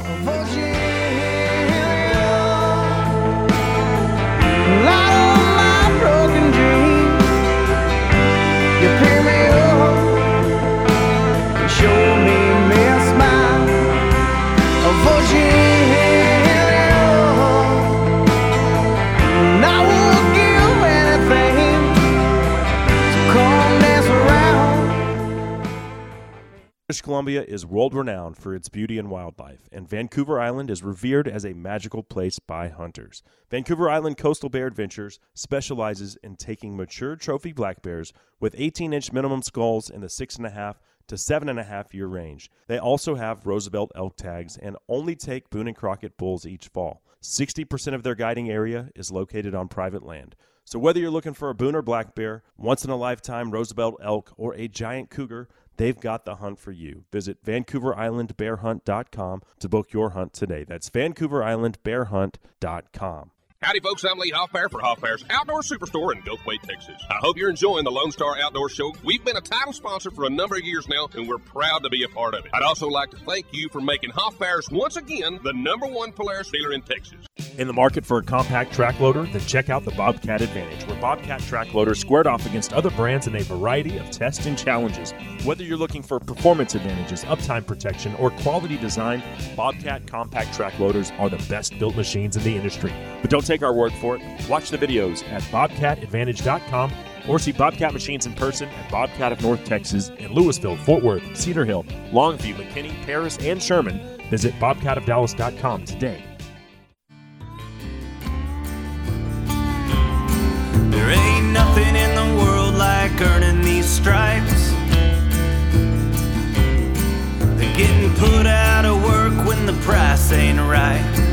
[SPEAKER 2] British Columbia is world renowned for its beauty and wildlife, and Vancouver Island is revered as a magical place by hunters. Vancouver Island Coastal Bear Adventures specializes in taking mature trophy black bears with 18 inch minimum skulls in the 6.5 to 7.5 year range. They also have Roosevelt elk tags and only take Boone and Crockett bulls each fall. 60% of their guiding area is located on private land. So whether you're looking for a Boone or black bear, once in a lifetime Roosevelt elk, or a giant cougar, they've got the hunt for you. Visit VancouverIslandBearHunt.com to book your hunt today. That's VancouverIslandBearHunt.com.
[SPEAKER 8] Howdy, folks. I'm Lee Hoffmeyer for Hoffmeyer's Outdoor Superstore in Gulfway, Texas. I hope you're enjoying the Lone Star Outdoor Show. We've been a title sponsor for a number of years now, and we're proud to be a part of it. I'd also like to thank you for making Hoffmeyer's once again the number one Polaris dealer in Texas.
[SPEAKER 2] In the market for a compact track loader? Then check out the Bobcat Advantage, where Bobcat track loaders squared off against other brands in a variety of tests and challenges. Whether you're looking for performance advantages, uptime protection, or quality design, Bobcat compact track loaders are the best built machines in the industry. But don't take our word for it. Watch the videos at bobcatadvantage.com or see Bobcat machines in person at Bobcat of North Texas in Lewisville, Fort Worth, Cedar Hill, Longview, McKinney, Paris, and Sherman. Visit bobcatofdallas.com today.
[SPEAKER 3] There ain't nothing in the world like earning these stripes. Than getting put out of work when the price ain't right.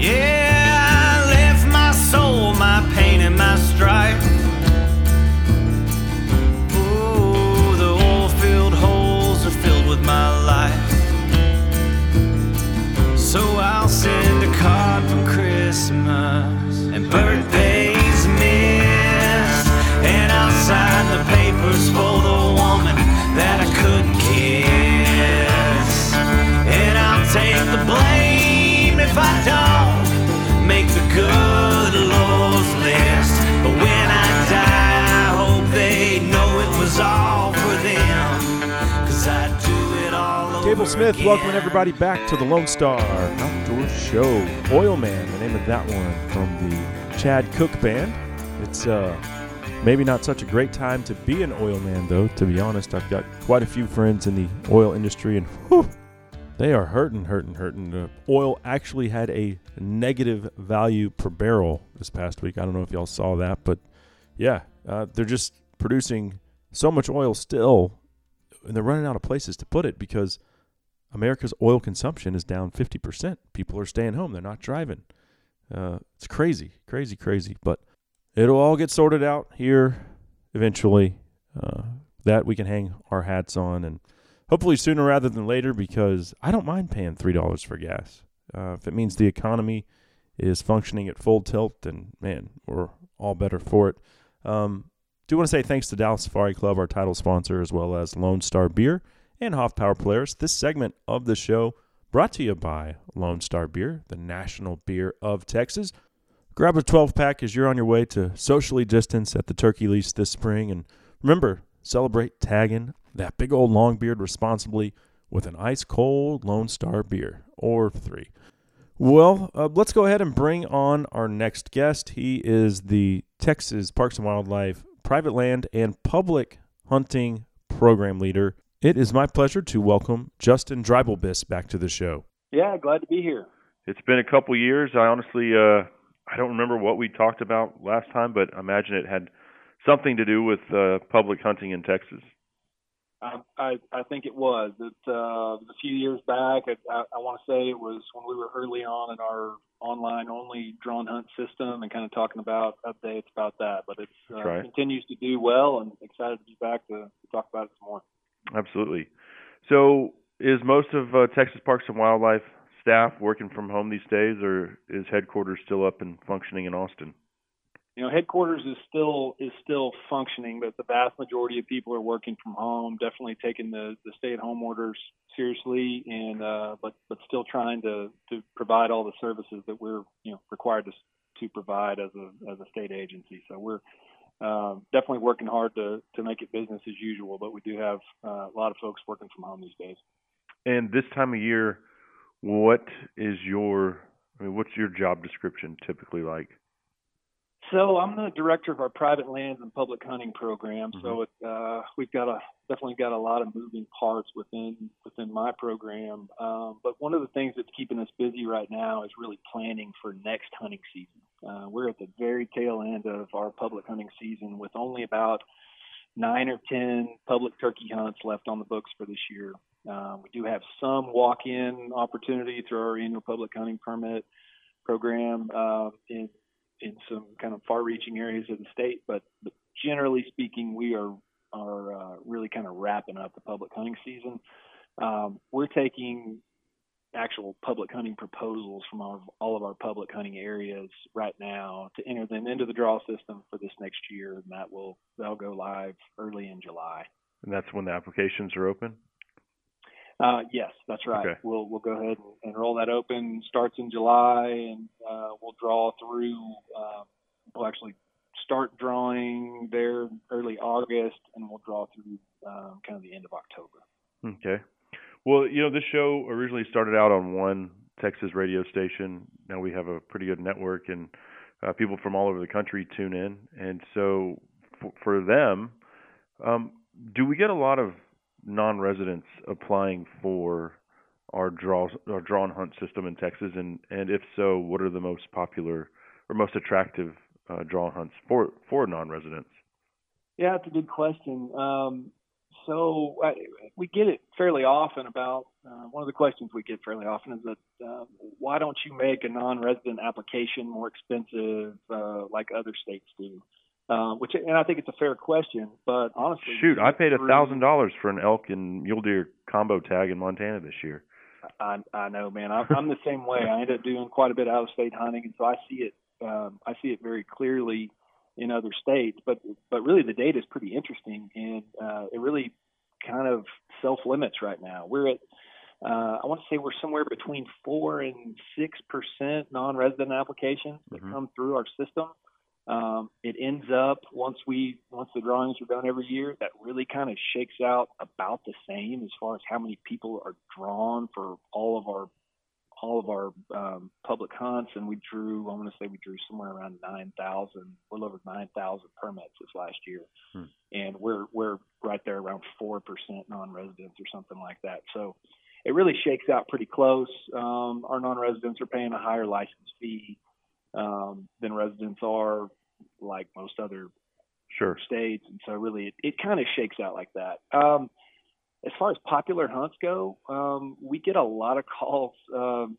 [SPEAKER 3] Yeah, I left my soul, my pain, and my strife. Ooh, the oil-filled holes are filled with my life. So I'll send a card for Christmas and birthdays
[SPEAKER 2] Cable Smith
[SPEAKER 3] again.
[SPEAKER 2] welcoming everybody back to the Lone Star Outdoor Show. Oil Man, the name of that one from the Chad Cook Band. It's uh, maybe not such a great time to be an oil man, though, to be honest. I've got quite a few friends in the oil industry, and whew, they are hurting, hurting, hurting. Uh, oil actually had a negative value per barrel this past week. I don't know if y'all saw that, but yeah, uh, they're just producing so much oil still, and they're running out of places to put it because America's oil consumption is down 50%. People are staying home, they're not driving. Uh, it's crazy, crazy, crazy. But it'll all get sorted out here eventually. Uh, that we can hang our hats on, and hopefully sooner rather than later, because I don't mind paying $3 for gas. Uh, if it means the economy is functioning at full tilt, then man, we're all better for it. Um, do want to say thanks to Dallas Safari Club, our title sponsor, as well as Lone Star Beer and Hoff Power Polaris. This segment of the show brought to you by Lone Star Beer, the national beer of Texas. Grab a 12 pack as you're on your way to socially distance at the turkey lease this spring. And remember, celebrate tagging that big old long beard responsibly with an ice cold Lone Star beer or three. Well, uh, let's go ahead and bring on our next guest. He is the Texas Parks and Wildlife Private Land and Public Hunting Program Leader. It is my pleasure to welcome Justin Dreibelbis back to the show.
[SPEAKER 9] Yeah, glad to be here.
[SPEAKER 6] It's been a couple years. I honestly, uh, I don't remember what we talked about last time, but I imagine it had something to do with uh, public hunting in Texas.
[SPEAKER 9] I I, I think it was. It uh, a few years back. I, I, I want to say it was when we were early on in our online only drawn hunt system and kind of talking about updates about that. But it uh,
[SPEAKER 6] right.
[SPEAKER 9] continues to do well, and excited to be back to, to talk about it some more.
[SPEAKER 6] Absolutely. So, is most of uh, Texas Parks and Wildlife staff working from home these days, or is headquarters still up and functioning in Austin?
[SPEAKER 9] You know, headquarters is still is still functioning, but the vast majority of people are working from home. Definitely taking the the stay at home orders seriously, and uh, but but still trying to to provide all the services that we're you know required to to provide as a as a state agency. So we're um, definitely working hard to to make it business as usual, but we do have uh, a lot of folks working from home these days.
[SPEAKER 6] And this time of year, what is your I mean, what's your job description typically like?
[SPEAKER 9] So I'm the director of our private lands and public hunting program.
[SPEAKER 6] Mm-hmm.
[SPEAKER 9] So it, uh, we've got a definitely got a lot of moving parts within within my program. Um, but one of the things that's keeping us busy right now is really planning for next hunting season. Uh, we're at the very tail end of our public hunting season with only about nine or ten public turkey hunts left on the books for this year. Uh, we do have some walk-in opportunity through our annual public hunting permit program uh, in in some kind of far-reaching areas of the state, but, but generally speaking, we are are uh, really kind of wrapping up the public hunting season. Um, we're taking actual public hunting proposals from our, all of our public hunting areas right now to enter them into the draw system for this next year, and that will that'll go live early in July.
[SPEAKER 6] And that's when the applications are open.
[SPEAKER 9] Uh, yes, that's right.
[SPEAKER 6] Okay.
[SPEAKER 9] We'll we'll go ahead and, and roll that open. Starts in July, and uh, we'll draw through. Uh, we'll actually start drawing there early August, and we'll draw through um, kind of the end of October.
[SPEAKER 6] Okay. Well, you know, this show originally started out on one Texas radio station. Now we have a pretty good network, and uh, people from all over the country tune in. And so, f- for them, um, do we get a lot of non-residents applying for our draw our draw and hunt system in Texas? And and if so, what are the most popular or most attractive uh, draw hunts for for non-residents?
[SPEAKER 9] Yeah, it's a good question. Um, so I, we get it fairly often about uh, one of the questions we get fairly often is that uh, why don't you make a non-resident application more expensive uh, like other states do? Uh, which and I think it's a fair question, but honestly,
[SPEAKER 6] Shoot, I paid a thousand dollars for an elk and mule deer combo tag in Montana this year.
[SPEAKER 9] I, I know, man. I'm, I'm the same way. I end up doing quite a bit of out-of-state hunting, and so I see it. Um, I see it very clearly in other states. But but really, the data is pretty interesting, and uh, it really kind of self-limits right now. We're at uh, I want to say we're somewhere between four and six percent non-resident applications that
[SPEAKER 6] Mhm.
[SPEAKER 9] come through our system. Um, it ends up once we once the drawings are done every year, that really kind of shakes out about the same as far as how many people are drawn for all of our all of our um, public hunts, and we drew. I want to say we drew somewhere around nine thousand, a little over nine thousand permits this last year,
[SPEAKER 6] Hmm.
[SPEAKER 9] and we're we're right there around four percent non-residents or something like that. So it really shakes out pretty close. Um, our non-residents are paying a higher license fee um, than residents are, like most other
[SPEAKER 6] Sure.
[SPEAKER 9] states, and so really it, it kind of shakes out like that. Um, as far as popular hunts go, um, we get a lot of calls, um,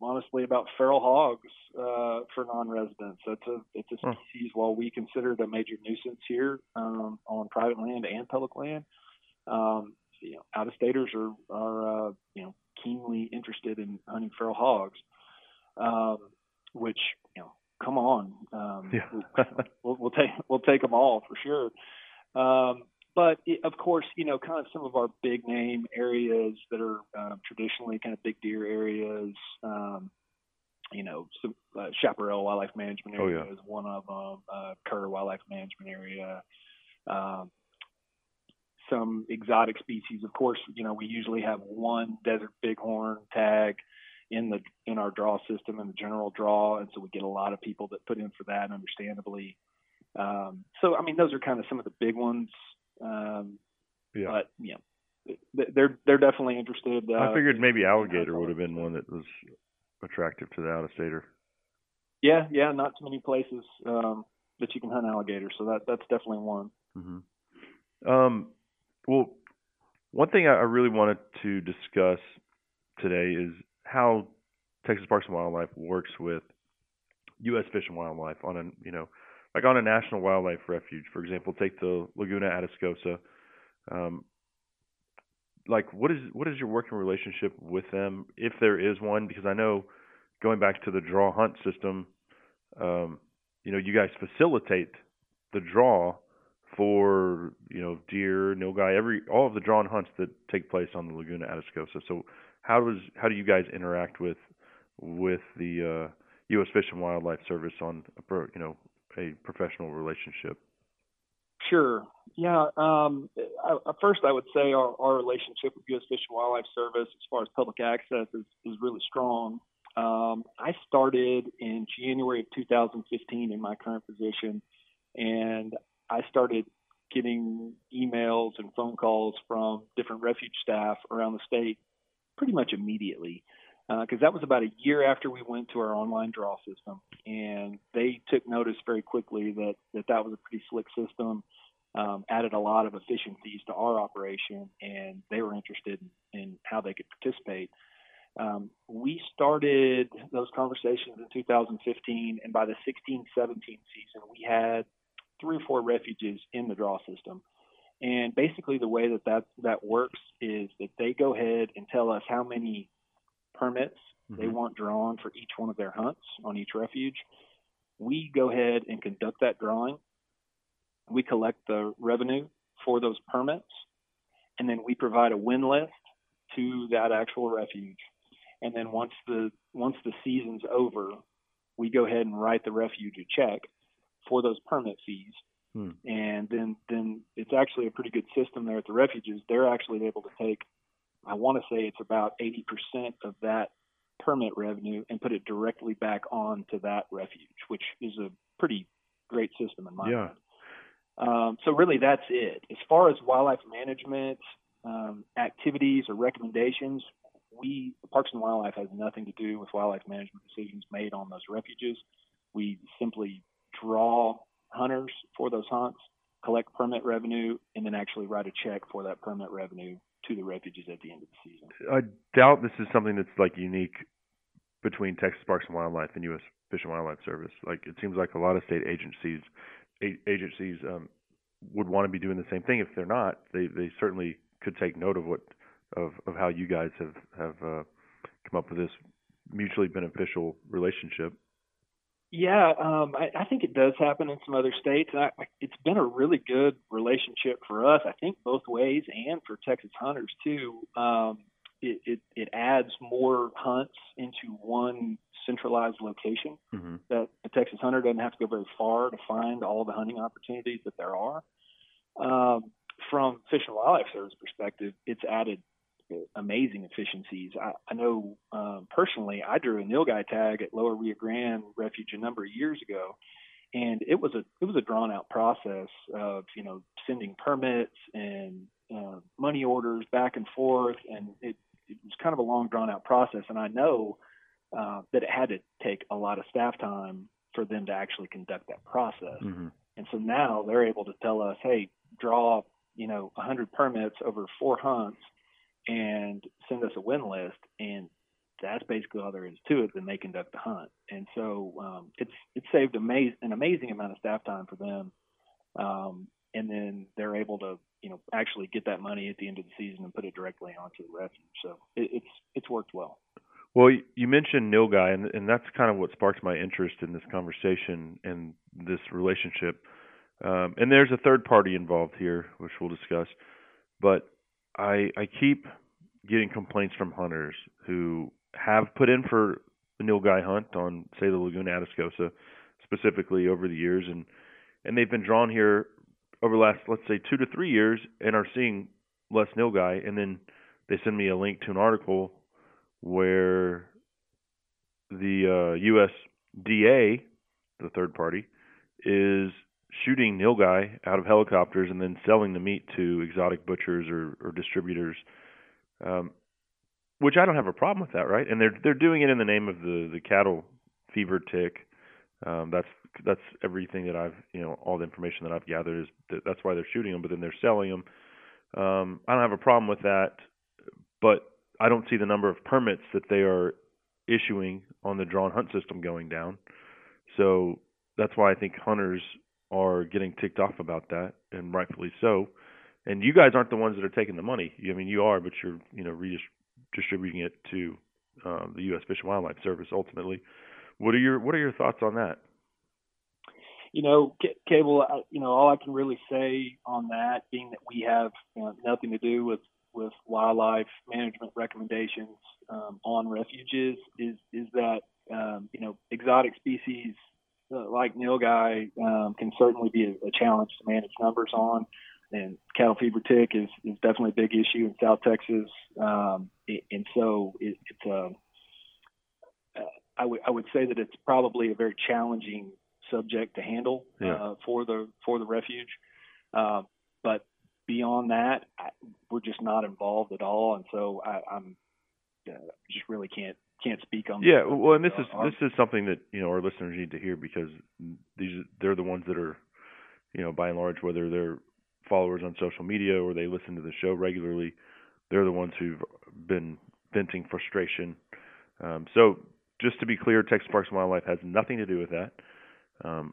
[SPEAKER 9] honestly, about feral hogs uh, for non-residents. It's a it's a
[SPEAKER 6] Huh.
[SPEAKER 9] species while we consider it a major nuisance here um, on private land and public land. Um, you know, out-of-staters are are uh, you know keenly interested in hunting feral hogs, um, which you know, come on, um,
[SPEAKER 6] Yeah.
[SPEAKER 9] we'll, we'll take we'll take them all for sure. Um, but it, of course, you know, kind of some of our big name areas that are uh, traditionally kind of big deer areas. Um, you know, some uh, Chaparral Wildlife Management
[SPEAKER 6] Oh,
[SPEAKER 9] Area
[SPEAKER 6] yeah.
[SPEAKER 9] is one of them. Uh, Kerr Wildlife Management Area. Um, some exotic species, of course. You know, we usually have one desert bighorn tag in the in our draw system in the general draw, and so we get a lot of people that put in for that, understandably. Um, so, I mean, those are kind of some of the big ones. Um,
[SPEAKER 6] Yeah.
[SPEAKER 9] But you know, they're they're definitely interested. Uh,
[SPEAKER 6] I figured maybe alligator would have been one that was attractive to the out-of-stater.
[SPEAKER 9] Yeah, yeah, not too many places um, that you can hunt alligator, so that that's definitely one.
[SPEAKER 6] hmm Um, well, one thing I I really wanted to discuss today is how Texas Parks and Wildlife works with U.S. Fish and Wildlife on a you know like on a national wildlife refuge. For example, take the Laguna Atascosa. Um, like what is what is your working relationship with them if there is one? Because I know going back to the draw hunt system, um, you know, you guys facilitate the draw for you know deer, nilgai, every all of the drawn hunts that take place on the Laguna Atascosa. So how does how do you guys interact with with the uh, U.S. Fish and Wildlife Service on you know a professional relationship?
[SPEAKER 9] Sure. Yeah. Um, I, first, I would say our, our relationship with U.S. Fish and Wildlife Service, as far as public access, is, is really strong. Um, I started in January of 2015 in my current position, and I started getting emails and phone calls from different refuge staff around the state pretty much immediately because that was about a year after we went to our online draw system, and they took notice very quickly that that, that was a pretty slick system. Um, added a lot of efficiencies to our operation, and they were interested in, in how they could participate. Um, we started those conversations in 2015, and by the 16 17 season, we had three or four refuges in the draw system. And basically, the way that that, that works is that they go ahead and tell us how many permits they
[SPEAKER 6] Mhm.
[SPEAKER 9] want drawn for each one of their hunts on each refuge. We go ahead and conduct that drawing. We collect the revenue for those permits, and then we provide a win list to that actual refuge. And then once the once the season's over, we go ahead and write the refuge a check for those permit fees.
[SPEAKER 6] Hmm.
[SPEAKER 9] And then then it's actually a pretty good system there at the refuges. They're actually able to take I want to say it's about 80% of that permit revenue and put it directly back on to that refuge, which is a pretty great system in my
[SPEAKER 6] Yeah.
[SPEAKER 9] mind. Um, so really, that's it. As far as wildlife management um, activities or recommendations, we Parks and Wildlife has nothing to do with wildlife management decisions made on those refuges. We simply draw hunters for those hunts, collect permit revenue, and then actually write a check for that permit revenue to the refuges at the end of the season.
[SPEAKER 6] I doubt this is something that's like unique between Texas Parks and Wildlife and U.S. Fish and Wildlife Service. Like it seems like a lot of state agencies agencies um, would want to be doing the same thing. If they're not, they they certainly could take note of what of of how you guys have have uh, come up with this mutually beneficial relationship.
[SPEAKER 9] Yeah, um, I, I think it does happen in some other states. I, it's been a really good relationship for us. I think both ways, and for Texas hunters too. Um, it, it it adds more hunts into one centralized location.
[SPEAKER 6] Mm-hmm.
[SPEAKER 9] That the Texas hunter doesn't have to go very far to find all the hunting opportunities that there are. Um, from Fish and Wildlife Service perspective, it's added amazing efficiencies. I, I know um, personally, I drew a nilgai tag at Lower Rio Grande Refuge a number of years ago, and it was a it was a drawn out process of you know sending permits and uh, money orders back and forth, and it, it was kind of a long drawn out process. And I know uh, that it had to take a lot of staff time for them to actually conduct that process.
[SPEAKER 6] Mm-hmm.
[SPEAKER 9] And so now they're able to tell us, hey, draw, you know, 100 permits over four hunts and send us a win list. And that's basically all there is to it. Then they conduct the hunt. And so um, it's it's saved amaz- an amazing amount of staff time for them. Um, and then they're able to, you know, actually get that money at the end of the season and put it directly onto the refuge. So it, it's it's worked well.
[SPEAKER 6] Well, you mentioned Nilgai, and, and that's kind of what sparked my interest in this conversation and this relationship. Um, and there's a third party involved here, which we'll discuss. But I I keep getting complaints from hunters who have put in for the Nilgai hunt on, say, the Laguna Atascosa, specifically over the years, and and they've been drawn here over the last, let's say, two to three years, and are seeing less Nilgai, and then they send me a link to an article where the uh, USDA, the third party, is shooting nilgai out of helicopters and then selling the meat to exotic butchers or, or distributors. Um, which I don't have a problem with that, right? And they're they're doing it in the name of the the cattle fever tick. Um, that's that's everything that I've you know all the information that I've gathered is that that's why they're shooting them, but then they're selling them. Um, I don't have a problem with that, but I don't see the number of permits that they are issuing on the drawn hunt system going down. So that's why I think hunters are getting ticked off about that, and rightfully so. And you guys aren't the ones that are taking the money. I mean, you are, but you're you know redistributing it to uh, the U.S. Fish and Wildlife Service ultimately. What are your What are your thoughts on that?
[SPEAKER 9] you know, C- cable. I, you know, all I can really say on that, being that we have you know, nothing to do with with wildlife management recommendations um, on refuges, is is that um, you know exotic species uh, like nilgai um, can certainly be a, a challenge to manage numbers on. And cattle fever tick is, is definitely a big issue in South Texas, um, and so it, it's a. Uh, I would I would say that it's probably a very challenging subject to handle
[SPEAKER 6] Yeah.
[SPEAKER 9] uh, for the for the refuge. Uh, but beyond that, I, we're just not involved at all, and so I, I'm uh, just really can't can't speak on.
[SPEAKER 6] Yeah, well, and this is
[SPEAKER 9] our-
[SPEAKER 6] this is something that you know our listeners need to hear because these they're the ones that are, you know, by and large, whether they're followers on social media or they listen to the show regularly, they're the ones who've been venting frustration. Um, so, just to be clear, Texas Parks and Wildlife has nothing to do with that. Um,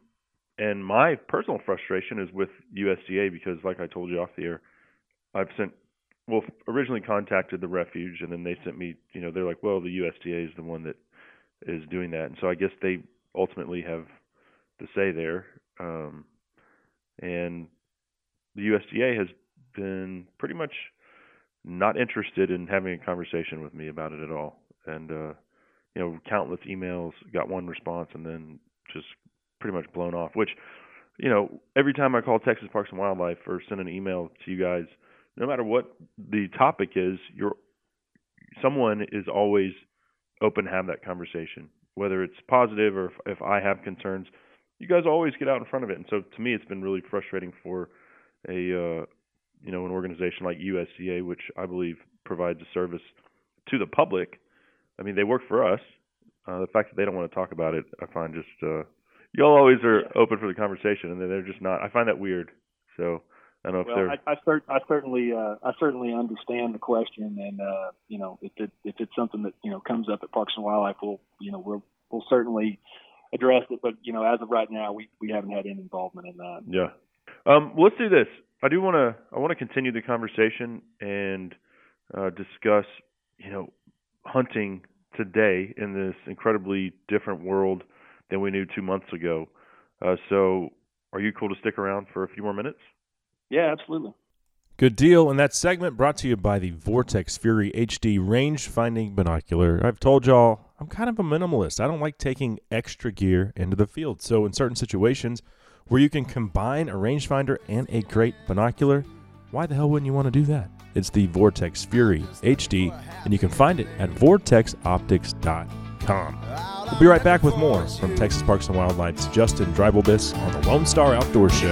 [SPEAKER 6] and my personal frustration is with USDA because, like I told you off the air, I've sent well, originally contacted the refuge, and then they sent me. You know, they're like, well, the USDA is the one that is doing that, and so I guess they ultimately have the say there. Um, and the USDA has been pretty much not interested in having a conversation with me about it at all. And uh, you know, countless emails, got one response, and then just pretty much blown off. Which, you know, every time I call Texas Parks and Wildlife or send an email to you guys, no matter what the topic is, you're someone is always open to have that conversation, whether it's positive or if, if I have concerns. You guys always get out in front of it, and so to me, it's been really frustrating for a uh, you know an organization like USDA, which I believe provides a service to the public. I mean, they work for us. Uh, the fact that they don't want to talk about it, I find just uh, y'all always are open for the conversation, and then they're just not. I find that weird. So I don't know if
[SPEAKER 9] Well,
[SPEAKER 6] they're.
[SPEAKER 9] I, I, cert- I certainly, uh, I certainly understand the question, and uh, you know, if it, if it's something that you know comes up at Parks and Wildlife, we'll, you know, we'll, we'll certainly address it. But you know, as of right now, we we haven't had any involvement in that.
[SPEAKER 6] Yeah. Um, let's do this. I do want to. I want to continue the conversation and uh, discuss, you know, hunting today in this incredibly different world than we knew two months ago. Uh, so, are you cool to stick around for a few more minutes?
[SPEAKER 9] Yeah, absolutely.
[SPEAKER 2] Good deal. And that segment brought to you by the Vortex Fury HD range finding binocular. I've told y'all I'm kind of a minimalist. I don't like taking extra gear into the field. So, in certain situations where you can combine a rangefinder and a great binocular, why the hell wouldn't you want to do that? It's the Vortex Fury HD, and you can find it at vortexoptics.com. We'll be right back with more from Texas Parks and Wildlife's Justin Dreibelbis on the Lone Star Outdoor Show.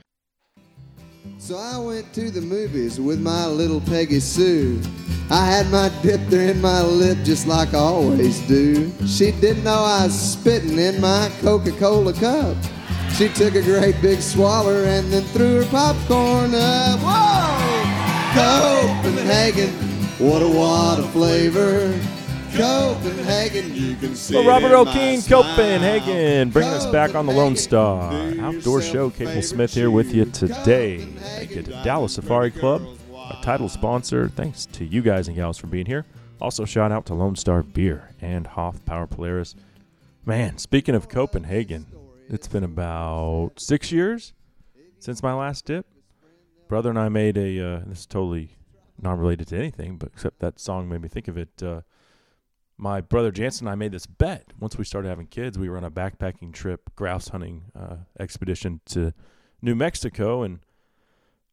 [SPEAKER 10] So I went to the movies with my little Peggy Sue. I had my dip there in my lip just like I always do. She didn't know I was spitting in my Coca-Cola cup. She took a great big swallow and then threw her popcorn up. Whoa! Copenhagen, what a of flavor. Copenhagen, you can see
[SPEAKER 2] Well, Robert Earl
[SPEAKER 10] Keen.
[SPEAKER 2] Copenhagen, bringing us back on the Lone Star Outdoor Show. Cable Smith here with you today. Thank you to Dallas Safari Club, our title sponsor. Thanks to you guys and gals for being here. Also, shout out to Lone Star Beer and Hoff Power Polaris. Man, speaking of Copenhagen, it's been about six years since my last dip. Brother and I made a. Uh, this is totally not related to anything, but except that song made me think of it. Uh, my brother Jansen and I made this bet. Once we started having kids, we were on a backpacking trip, grouse hunting uh, expedition to New Mexico, and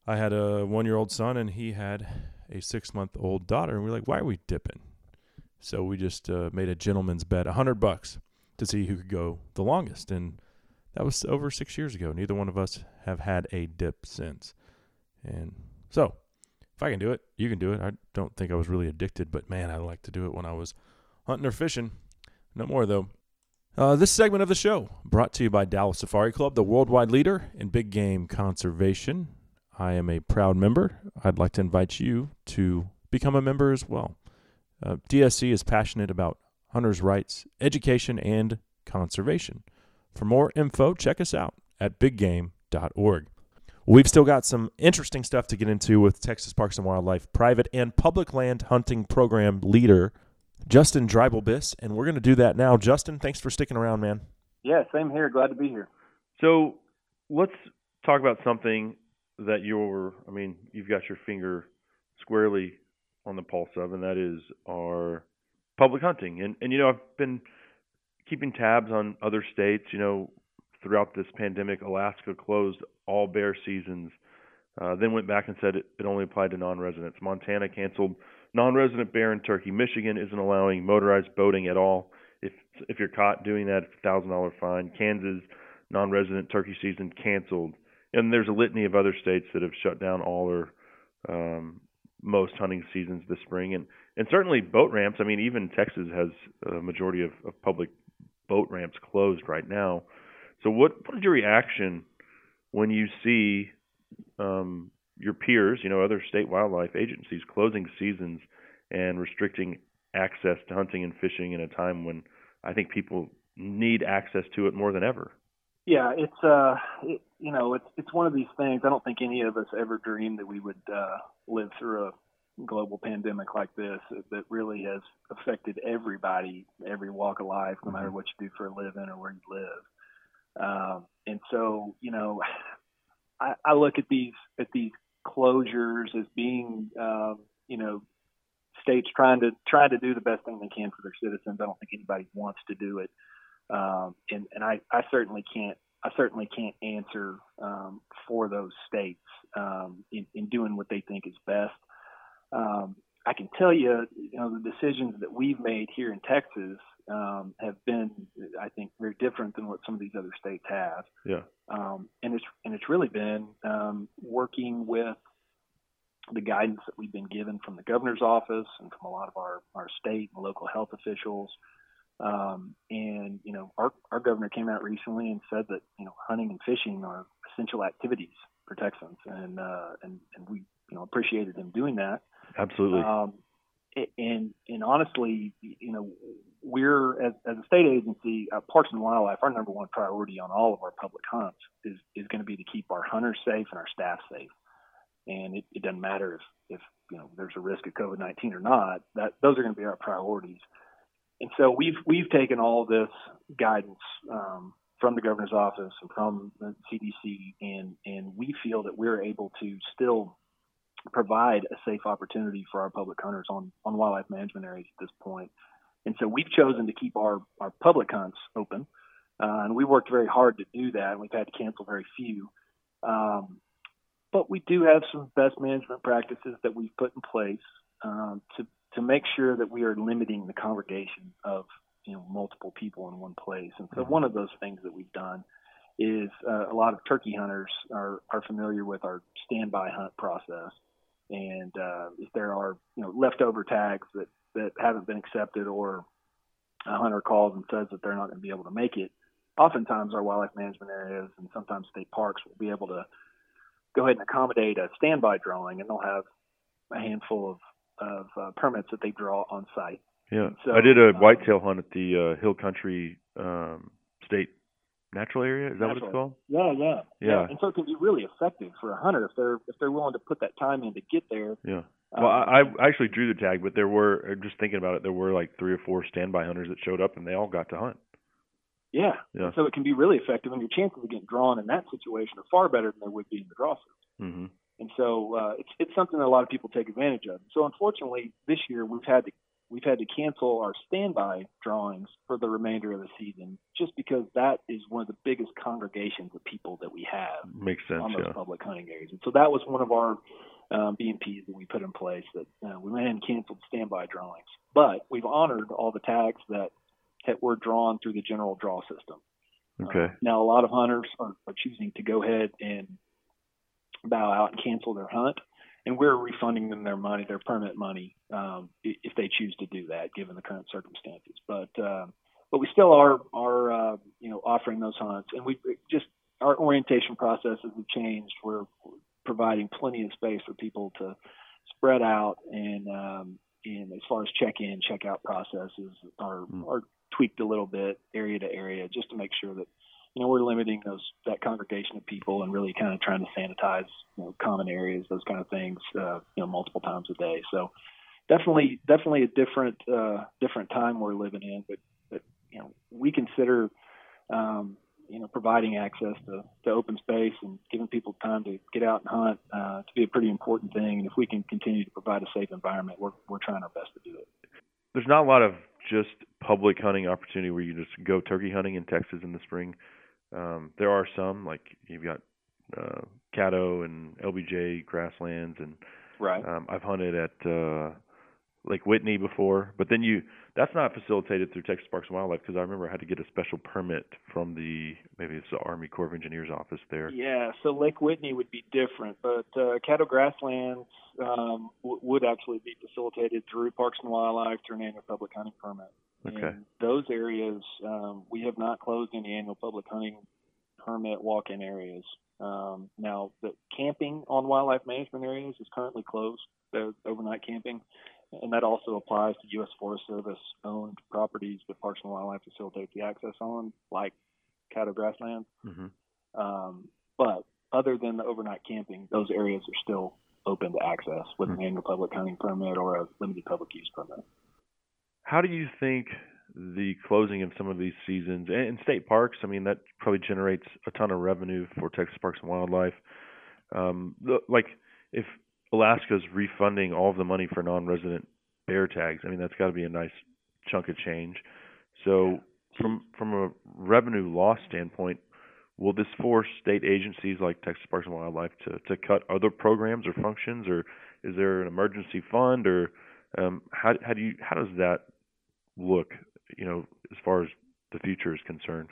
[SPEAKER 2] I had a one-year-old son, and he had a six-month-old daughter, and we were like, "Why are we dipping?" So we just uh, made a gentleman's bet, a hundred bucks, to see who could go the longest, and that was over six years ago. Neither one of us have had a dip since, and so if I can do it, you can do it. I don't think I was really addicted, but man, I like to do it when I was hunting or fishing. No more, though. Uh, this segment of the show brought to you by Dallas Safari Club, the worldwide leader in big game conservation. I am a proud member. I'd like to invite you to become a member as well. Uh, DSC is passionate about hunters' rights, education, and conservation. For more info, check us out at biggame.org. We've still got some interesting stuff to get into with Texas Parks and Wildlife private and public land hunting program leader Justin Dreibelbis, and we're going to do that now. Justin, thanks for sticking around, man.
[SPEAKER 9] Yeah, same here. Glad to be here.
[SPEAKER 6] So let's talk about something that you're, I mean, you've got your finger squarely on the pulse of, and that is our public hunting. And, and you know, I've been keeping tabs on other states. You know, throughout this pandemic, Alaska closed all bear seasons uh, then went back and said it, it only applied to non-residents. Montana canceled non-resident bear and turkey. Michigan isn't allowing motorized boating at all. If if you're caught doing that, it's a thousand dollar fine. Kansas non-resident turkey season canceled, and there's a litany of other states that have shut down all or um, most hunting seasons this spring, and and certainly boat ramps. I mean, even Texas has a majority of, of public boat ramps closed right now. So, what what is your reaction when you see um, your peers, you know, other state wildlife agencies closing seasons and restricting access to hunting and fishing in a time when I think people need access to it more than ever.
[SPEAKER 9] Yeah, it's uh, it, you know, it's it's one of these things. I don't think any of us ever dreamed that we would uh, live through a global pandemic like this that really has affected everybody, every walk of life, no matter what you do for a living or where you live. Um, and so, you know, I, I look at these at these closures as being, um, you know, states trying to try to do the best thing they can for their citizens. I don't think anybody wants to do it, um, and and I, I certainly can't I certainly can't answer um, for those states um, in, in doing what they think is best. Um, I can tell you, you know, the decisions that we've made here in Texas um, have been, I think, very different than what some of these other states have.
[SPEAKER 6] Yeah.
[SPEAKER 9] Um, and it's and it's really been um, working with the guidance that we've been given from the governor's office and from a lot of our our state and local health officials. Um, and you know, our our governor came out recently and said that you know hunting and fishing are essential activities for Texans, and uh, and and we you know appreciated him doing that.
[SPEAKER 6] Absolutely.
[SPEAKER 9] Um, and and honestly, you know, we're as, as a state agency, uh, Parks and Wildlife, our number one priority on all of our public hunts is is going to be to keep our hunters safe and our staff safe. And it, it doesn't matter if if you know there's a risk of COVID nineteen or not. That those are going to be our priorities. And so we've we've taken all this guidance um, from the governor's office and from the CDC, and and we feel that we're able to still provide a safe opportunity for our public hunters on, on wildlife management areas at this point. And so we've chosen to keep our, our public hunts open. Uh, and we worked very hard to do that, and we've had to cancel very few. Um, but we do have some best management practices that we've put in place um, to to make sure that we are limiting the congregation of you know multiple people in one place. And so one of those things that we've done is uh, a lot of turkey hunters are are familiar with our standby hunt process and uh, if there are you know leftover tags that that haven't been accepted or a hunter calls and says that they're not going to be able to make it, oftentimes our wildlife management areas and sometimes state parks will be able to go ahead and accommodate a standby drawing, and they'll have a handful of of uh, permits that they draw on site.
[SPEAKER 6] Yeah,
[SPEAKER 9] So,
[SPEAKER 6] I did a
[SPEAKER 9] um,
[SPEAKER 6] whitetail hunt at the uh, Hill Country um, State Natural Area. Is that what it's called?
[SPEAKER 9] Yeah, yeah,
[SPEAKER 6] Yeah.
[SPEAKER 9] And so it can be really effective for a hunter if they're if they're willing to put that time in to get there.
[SPEAKER 6] Yeah.
[SPEAKER 9] Um,
[SPEAKER 6] Well, I, I actually drew the tag, but there were uh, just thinking about it. There were like three or four standby hunters that showed up, and they all got to hunt.
[SPEAKER 9] Yeah.
[SPEAKER 6] Yeah.
[SPEAKER 9] So it can be really effective, and your chances of getting drawn in that situation are far better than they would be in the draw system.
[SPEAKER 6] Mm-hmm.
[SPEAKER 9] And so uh, it's it's something that a lot of people take advantage of. So unfortunately, this year we've had to we've had to cancel our standby drawings for the remainder of the season, just because that is one of the biggest congregations of people that we have
[SPEAKER 6] Makes sense.
[SPEAKER 9] on those
[SPEAKER 6] Yeah.
[SPEAKER 9] public hunting areas. And so that was one of our um, BMPs that we put in place that uh, we went ahead and canceled standby drawings, but we've honored all the tags that that were drawn through the general draw system.
[SPEAKER 6] Okay.
[SPEAKER 9] Now, a lot of hunters are, are choosing to go ahead and bow out and cancel their hunt, and we're refunding them their money, their permit money, um, if they choose to do that, given the current circumstances. But uh, but we still are are uh, you know offering those hunts, and we just our orientation processes have changed. We're providing plenty of space for people to spread out, and um, and as far as check-in, check-out processes are are tweaked a little bit area to area, just to make sure that you know we're limiting those that congregation of people and really kind of trying to sanitize you know common areas, those kind of things, uh, you know multiple times a day. So definitely definitely a different uh, different time we're living in, but but you know we consider um, you know providing access to, to open space and giving people time to get out and hunt uh, to be a pretty important thing. And if we can continue to provide a safe environment, we're we're trying our best to do it.
[SPEAKER 6] There's not a lot of just public hunting opportunity where you just go turkey hunting in Texas in the spring. Um, there are some, like you've got uh, Caddo and LBJ grasslands, and
[SPEAKER 9] Right.
[SPEAKER 6] um, I've hunted at uh, Lake Whitney before. But then you that's not facilitated through Texas Parks and Wildlife because I remember I had to get a special permit from the maybe it's the Army Corps of Engineers office there.
[SPEAKER 9] Yeah, so Lake Whitney would be different, but uh, Caddo Grasslands um, w- would actually be facilitated through Parks and Wildlife through an annual public hunting permit.
[SPEAKER 6] Okay.
[SPEAKER 9] And those areas, um, we have not closed any annual public hunting permit walk-in areas. Um, now, the camping on wildlife management areas is currently closed, the overnight camping, and that also applies to U.S. Forest Service owned properties that Parks and Wildlife facilitate the access on, like Caddo Grasslands.
[SPEAKER 6] Mm-hmm.
[SPEAKER 9] Um, but other than the overnight camping, those areas are still open to access with an annual public hunting permit or a limited public use permit.
[SPEAKER 6] How do you think the closing of some of these seasons and, state parks? I mean, that probably generates a ton of revenue for Texas Parks and Wildlife. Um, the, like if Alaska's refunding all of the money for non-resident bear tags, I mean, that's got to be a nice chunk of change. So, from from a revenue loss standpoint, will this force state agencies like Texas Parks and Wildlife to to cut other programs or functions, or is there an emergency fund, or um, how how do you how does that look, you know, as far as the future is concerned?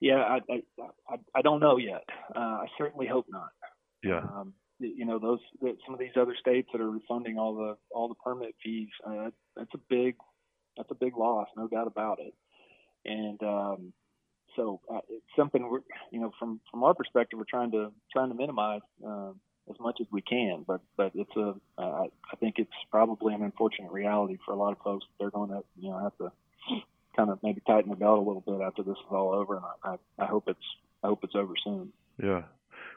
[SPEAKER 9] Yeah, I I I, I don't know yet. Uh, I certainly hope not.
[SPEAKER 6] Yeah.
[SPEAKER 9] Um, you know, those that some of these other states that are refunding all the all the permit fees. Uh, that's a big that's a big loss, no doubt about it. And um, so uh, it's something we're you know from from our perspective we're trying to trying to minimize um, as much as we can. But but it's a uh, I think it's probably an unfortunate reality for a lot of folks. They're going to you know have to kind of maybe tighten the belt a little bit after this is all over, and I I, I hope it's I hope it's over soon.
[SPEAKER 6] Yeah.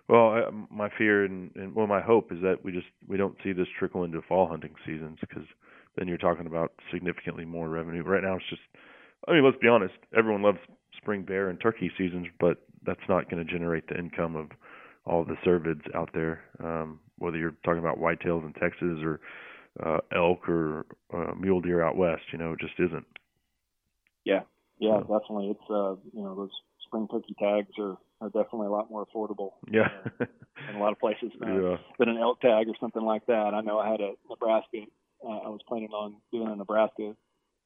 [SPEAKER 6] Well, I, my fear and, and well, my hope is that we just we don't see this trickle into fall hunting seasons because then you're talking about significantly more revenue. Right now, it's just I mean, let's be honest. Everyone loves spring bear and turkey seasons, but that's not going to generate the income of all the cervids out there. Um, whether you're talking about whitetails in Texas or uh, elk or uh, mule deer out west, you know, it just isn't.
[SPEAKER 9] Yeah, yeah, definitely. It's uh, you know, those spring turkey tags are, are definitely a lot more affordable.
[SPEAKER 6] Yeah.
[SPEAKER 9] uh, in a lot of places now
[SPEAKER 6] Yeah.
[SPEAKER 9] than an elk tag or something like that. I know I had a Nebraska. Uh, I was planning on doing a Nebraska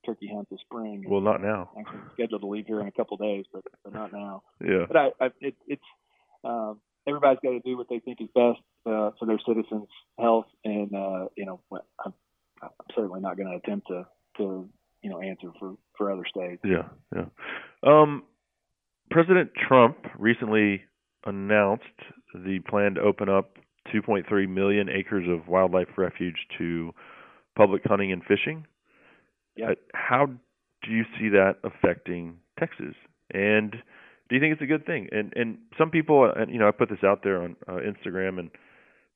[SPEAKER 9] turkey hunt this spring.
[SPEAKER 6] Well, not now.
[SPEAKER 9] Actually scheduled to leave here in a couple of days, but, but not now.
[SPEAKER 6] Yeah.
[SPEAKER 9] But I, I it, it's um, everybody's got to do what they think is best uh, for their citizens' health, and uh, you know, I'm, I'm certainly not going to attempt to to you know answer for for other states.
[SPEAKER 6] Yeah, yeah. Um, President Trump recently announced the plan to open up 2.3 million acres of wildlife refuge to public hunting and fishing.
[SPEAKER 9] Yeah.
[SPEAKER 6] Uh, How do you see that affecting Texas? And do you think it's a good thing? And and some people, and you know, I put this out there on uh, Instagram, and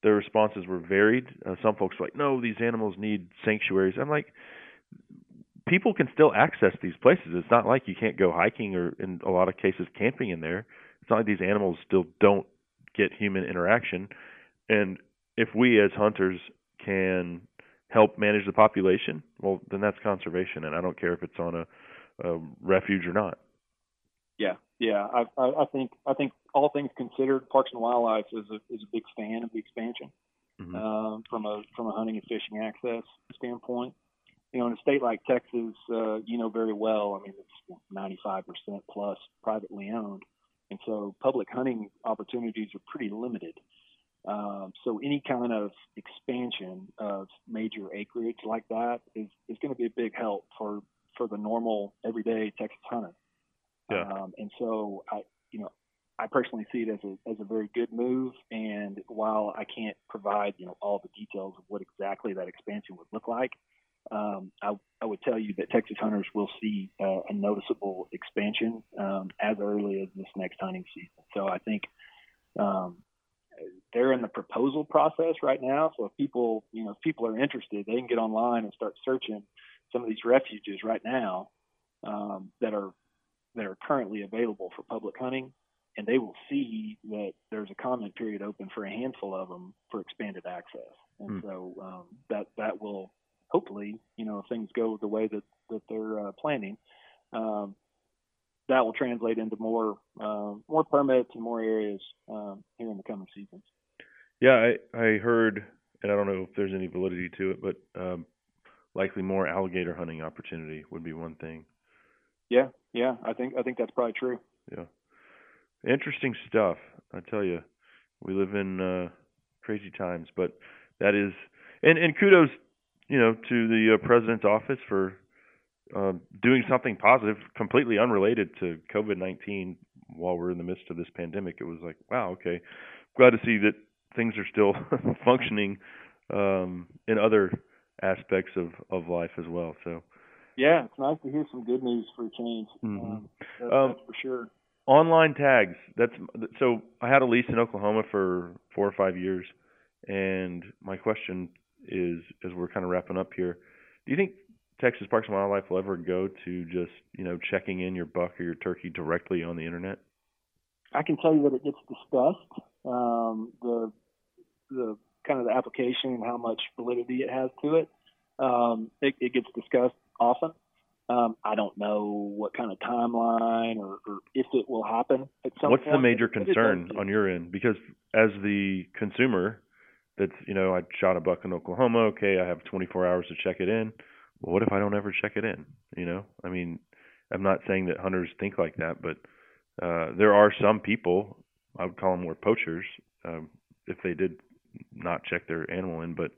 [SPEAKER 6] their responses were varied. Uh, some folks were like, "No, these animals need sanctuaries." I'm like, people can still access these places. It's not like you can't go hiking or, in a lot of cases, camping in there. It's not like these animals still don't get human interaction. And if we as hunters can help manage the population, well, then that's conservation. And I don't care if it's on a, a refuge or not.
[SPEAKER 9] Yeah, yeah. I, I, I think I think all things considered, Parks and Wildlife is a is a big fan of the expansion
[SPEAKER 6] Mm-hmm.
[SPEAKER 9] um, from a from a hunting and fishing access standpoint. You know, in a state like Texas, uh, you know very well. I mean, it's 95% plus privately owned, and so public hunting opportunities are pretty limited. Um, so any kind of expansion of major acreage like that is is going to be a big help for for the normal everyday Texas hunter.
[SPEAKER 6] Yeah.
[SPEAKER 9] Um, and so I, you know, I personally see it as a as a very good move. And while I can't provide you know all the details of what exactly that expansion would look like, um, I, I would tell you that Texas hunters will see uh, a noticeable expansion um, as early as this next hunting season. So I think um, they're in the proposal process right now. So if people you know if people are interested, they can get online and start searching some of these refuges right now um, that are that are currently available for public hunting, and they will see that there's a comment period open for a handful of them for expanded access. And
[SPEAKER 6] Hmm.
[SPEAKER 9] so um, that that will hopefully, you know, if things go the way that that they're uh, planning, um, that will translate into more uh, more permits and more areas um, here in the coming seasons.
[SPEAKER 6] Yeah, I I heard, and I don't know if there's any validity to it, but um, likely more alligator hunting opportunity would be one thing.
[SPEAKER 9] Yeah, yeah, I think I think that's probably true.
[SPEAKER 6] Yeah, interesting stuff. I tell you, we live in uh, crazy times, but that is, and and kudos, you know, to the uh, president's office for uh, doing something positive, completely unrelated to COVID nineteen. While we're in the midst of this pandemic, it was like, wow, okay, glad to see that things are still functioning um, in other aspects of of life as well. So
[SPEAKER 9] yeah, it's nice to hear some good news for a change.
[SPEAKER 6] Mhm.
[SPEAKER 9] Um, that,
[SPEAKER 6] Um,
[SPEAKER 9] that's for sure.
[SPEAKER 6] online tags. That's so. I had a lease in Oklahoma for four or five years, and my question is, as we're kind of wrapping up here, do you think Texas Parks and Wildlife will ever go to just you know checking in your buck or your turkey directly on the internet?
[SPEAKER 9] I can tell you that it gets discussed. Um, the the kind of the application and how much validity it has to it. Um, it, it gets discussed often. Um, I don't know what kind of timeline or, or if it will happen at some
[SPEAKER 6] What's the major
[SPEAKER 9] but it does
[SPEAKER 6] concern on your end? Because as the consumer, that's you know I shot a buck in Oklahoma. Okay, I have 24 hours to check it in. Well, what if I don't ever check it in? You know, I mean, I'm not saying that hunters think like that, but uh, there are some people. I would call them more poachers um, if they did not check their animal in. But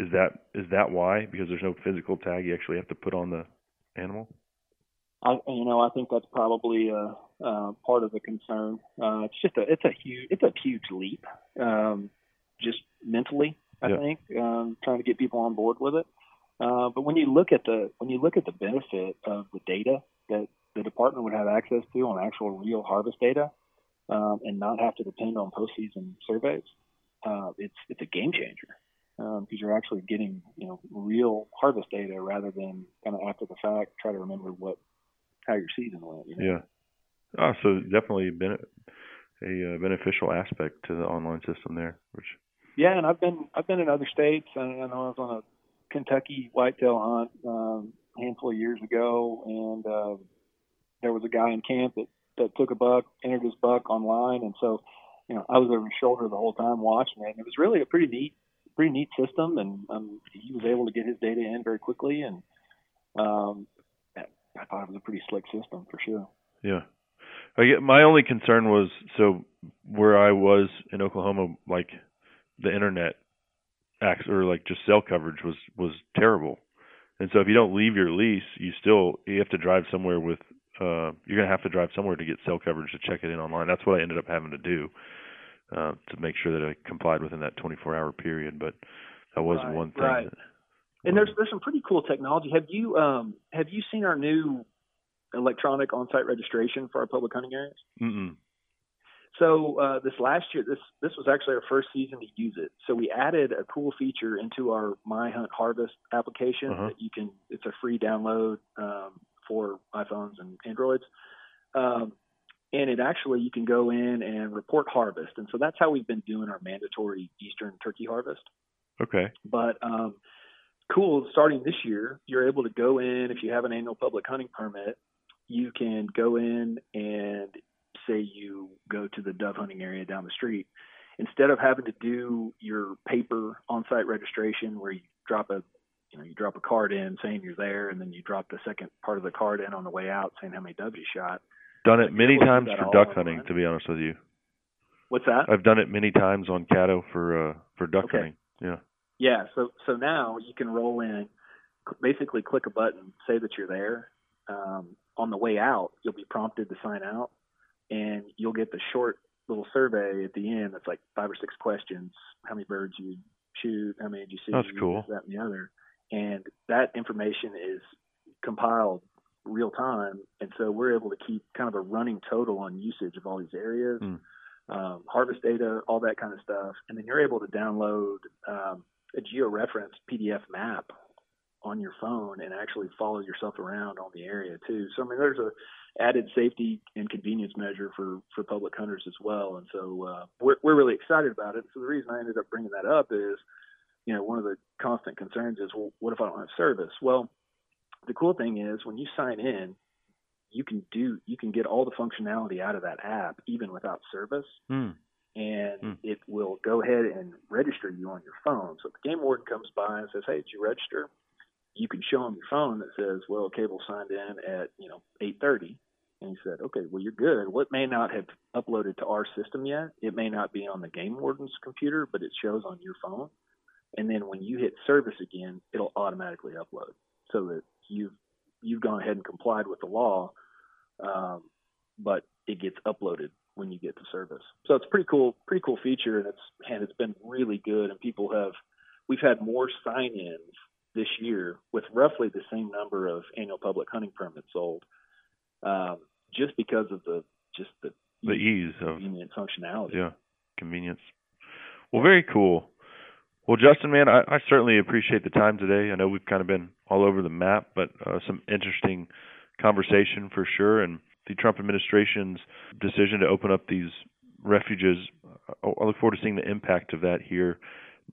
[SPEAKER 6] is that is that why? Because there's no physical tag you actually have to put on the animal.
[SPEAKER 9] I, you know, I think that's probably uh, uh, part of the concern. Uh, it's just a, it's a huge, it's a huge leap, um, just mentally. I
[SPEAKER 6] Yeah.
[SPEAKER 9] think um, trying to get people on board with it. Uh, but when you look at the when you look at the benefit of the data that the department would have access to on actual real harvest data, um, and not have to depend on postseason surveys, uh, it's it's a game changer because you're actually getting you know real harvest data rather than kind of after the fact try to remember what how your season went. You know?
[SPEAKER 6] Yeah. Oh, so definitely been a uh, beneficial aspect to the online system there, which
[SPEAKER 9] Yeah, and I've been I've been in other states. I, I know I was on a Kentucky whitetail hunt um, a handful of years ago, and uh, there was a guy in camp that that took a buck, entered his buck online, and so you know I was over his shoulder the whole time watching it. And it was really a pretty neat pretty neat system, and um, he was able to get his data in very quickly, and um, I thought it was a pretty slick system for sure.
[SPEAKER 6] yeah. Get my only concern was so where I was in Oklahoma, like the internet acts or like just cell coverage was was terrible, and so if you don't leave your lease, you still you have to drive somewhere with uh you're gonna have to drive somewhere to get cell coverage to check it in online. That's what I ended up having to do uh, to make sure that I complied within that 24 hour period. But that was
[SPEAKER 9] Right,
[SPEAKER 6] one thing.
[SPEAKER 9] right.
[SPEAKER 6] that-
[SPEAKER 9] And there's there's some pretty cool technology. Have you um have you seen our new electronic on-site registration for our public hunting areas?
[SPEAKER 6] Mm-mm.
[SPEAKER 9] So uh, this last year, this this was actually our first season to use it. So we added a cool feature into our My Hunt Harvest application
[SPEAKER 6] Uh-huh.
[SPEAKER 9] that you can. It's a free download um, for iPhones and Androids, um, and it actually you can go in and report harvest. And so that's how we've been doing our mandatory Eastern turkey harvest.
[SPEAKER 6] Okay.
[SPEAKER 9] But um, cool, starting this year, you're able to go in if you have an annual public hunting permit. You can go in and say you go to the dove hunting area down the street. Instead of having to do your paper on-site registration where you drop a you know you drop a card in saying you're there and then you drop the second part of the card in on the way out saying how many doves you shot.
[SPEAKER 6] Done it many
[SPEAKER 9] able to do
[SPEAKER 6] times for duck hunting, to be honest with you.
[SPEAKER 9] What's that?
[SPEAKER 6] I've done it many times on Caddo for uh for duck
[SPEAKER 9] Okay.
[SPEAKER 6] hunting. Yeah.
[SPEAKER 9] Yeah, so so now you can roll in, basically click a button, say that you're there. Um, on the way out, you'll be prompted to sign out, and you'll get the short little survey at the end that's like five or six questions: how many birds you shoot, how many did you see,
[SPEAKER 6] That's cool.
[SPEAKER 9] that, and the other. And that information is compiled real time, and so we're able to keep kind of a running total on usage of all these areas
[SPEAKER 6] Hmm.
[SPEAKER 9] um, harvest data, all that kind of stuff, and then you're able to download um, a georeferenced PDF map on your phone and actually follow yourself around on the area too. So I mean, there's a added safety and convenience measure for for public hunters as well, and so uh, we're we're really excited about it. So the reason I ended up bringing that up is, you know, one of the constant concerns is, well, what if I don't have service? Well, the cool thing is when you sign in, you can do you can get all the functionality out of that app even without service
[SPEAKER 6] Hmm.
[SPEAKER 9] and it will go ahead and register you on your phone. So if the game warden comes by and says, "Hey, did you register?" You can show him your phone that says, "Well, Cable signed in at you know 8:30," and he said, "Okay, well you're good." What may not have uploaded to our system yet, it may not be on the game warden's computer, but it shows on your phone. And then when you hit service again, it'll automatically upload, so that you've you've gone ahead and complied with the law, um, but it gets uploaded when you get to service. So it's a pretty cool, pretty cool feature, and it's and it's been really good. And people have, we've had more sign-ins this year with roughly the same number of annual public hunting permits sold, um, just because of the just the
[SPEAKER 6] The ease of
[SPEAKER 9] convenient functionality.
[SPEAKER 6] yeah convenience. Well, very cool. Well, Justin, man, I, I certainly appreciate the time today. I know we've kind of been all over the map, but uh, some interesting conversation for sure. And the Trump administration's decision to open up these refuges, I I look forward to seeing the impact of that here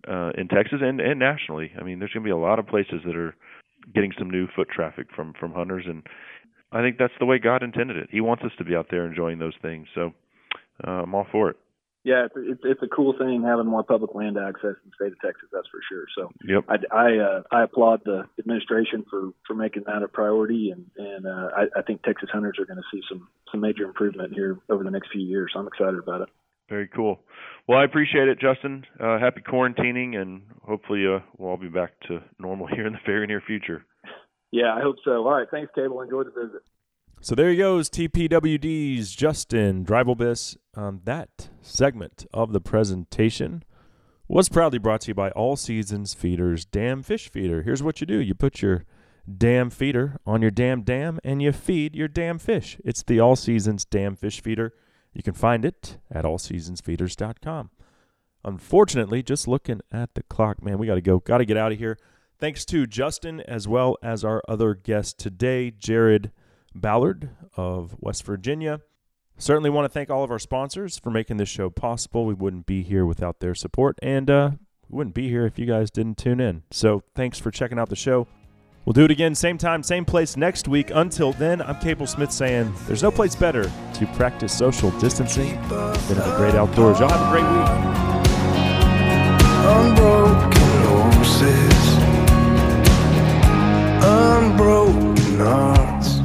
[SPEAKER 6] uh, in Texas and, and nationally. I mean, there's going to be a lot of places that are getting some new foot traffic from from hunters, and I think that's the way God intended it. He wants us to be out there enjoying those things. So uh, I'm all for it.
[SPEAKER 9] Yeah, it's, it's a cool thing having more public land access in the state of Texas. That's for sure. So
[SPEAKER 6] Yep.
[SPEAKER 9] I I, uh, I applaud the administration for for making that a priority, and and uh, I, I think Texas hunters are going to see some some major improvement here over the next few years. I'm excited about it.
[SPEAKER 6] Very cool. Well, I appreciate it, Justin. Uh, happy quarantining, and hopefully uh, we'll all be back to normal here in the very near future.
[SPEAKER 9] Yeah, I hope so. All right, thanks, Cable. Enjoy the visit.
[SPEAKER 2] So there he goes, TPWD's Justin Dreibelbis. Um, that segment of the presentation was proudly brought to you by All Seasons Feeders Dam Fish Feeder. Here's what you do you put your dam feeder on your damn dam and you feed your damn fish. It's the All Seasons Dam Fish Feeder. You can find it at allseasonsfeeders.com. Unfortunately, just looking at the clock, man, we got to go. Got to get out of here. Thanks to Justin as well as our other guest today, Jarrod Ballard of West Virginia. Certainly want to thank all of our sponsors for making this show possible. We wouldn't be here without their support, and uh, we wouldn't be here if you guys didn't tune in. So thanks for checking out the show. We'll do it again, same time, same place next week. Until then, I'm Cable Smith saying there's no place better to practice social distancing than the great outdoors. Y'all have a great week.
[SPEAKER 11] unbroken horses, unbroken hearts.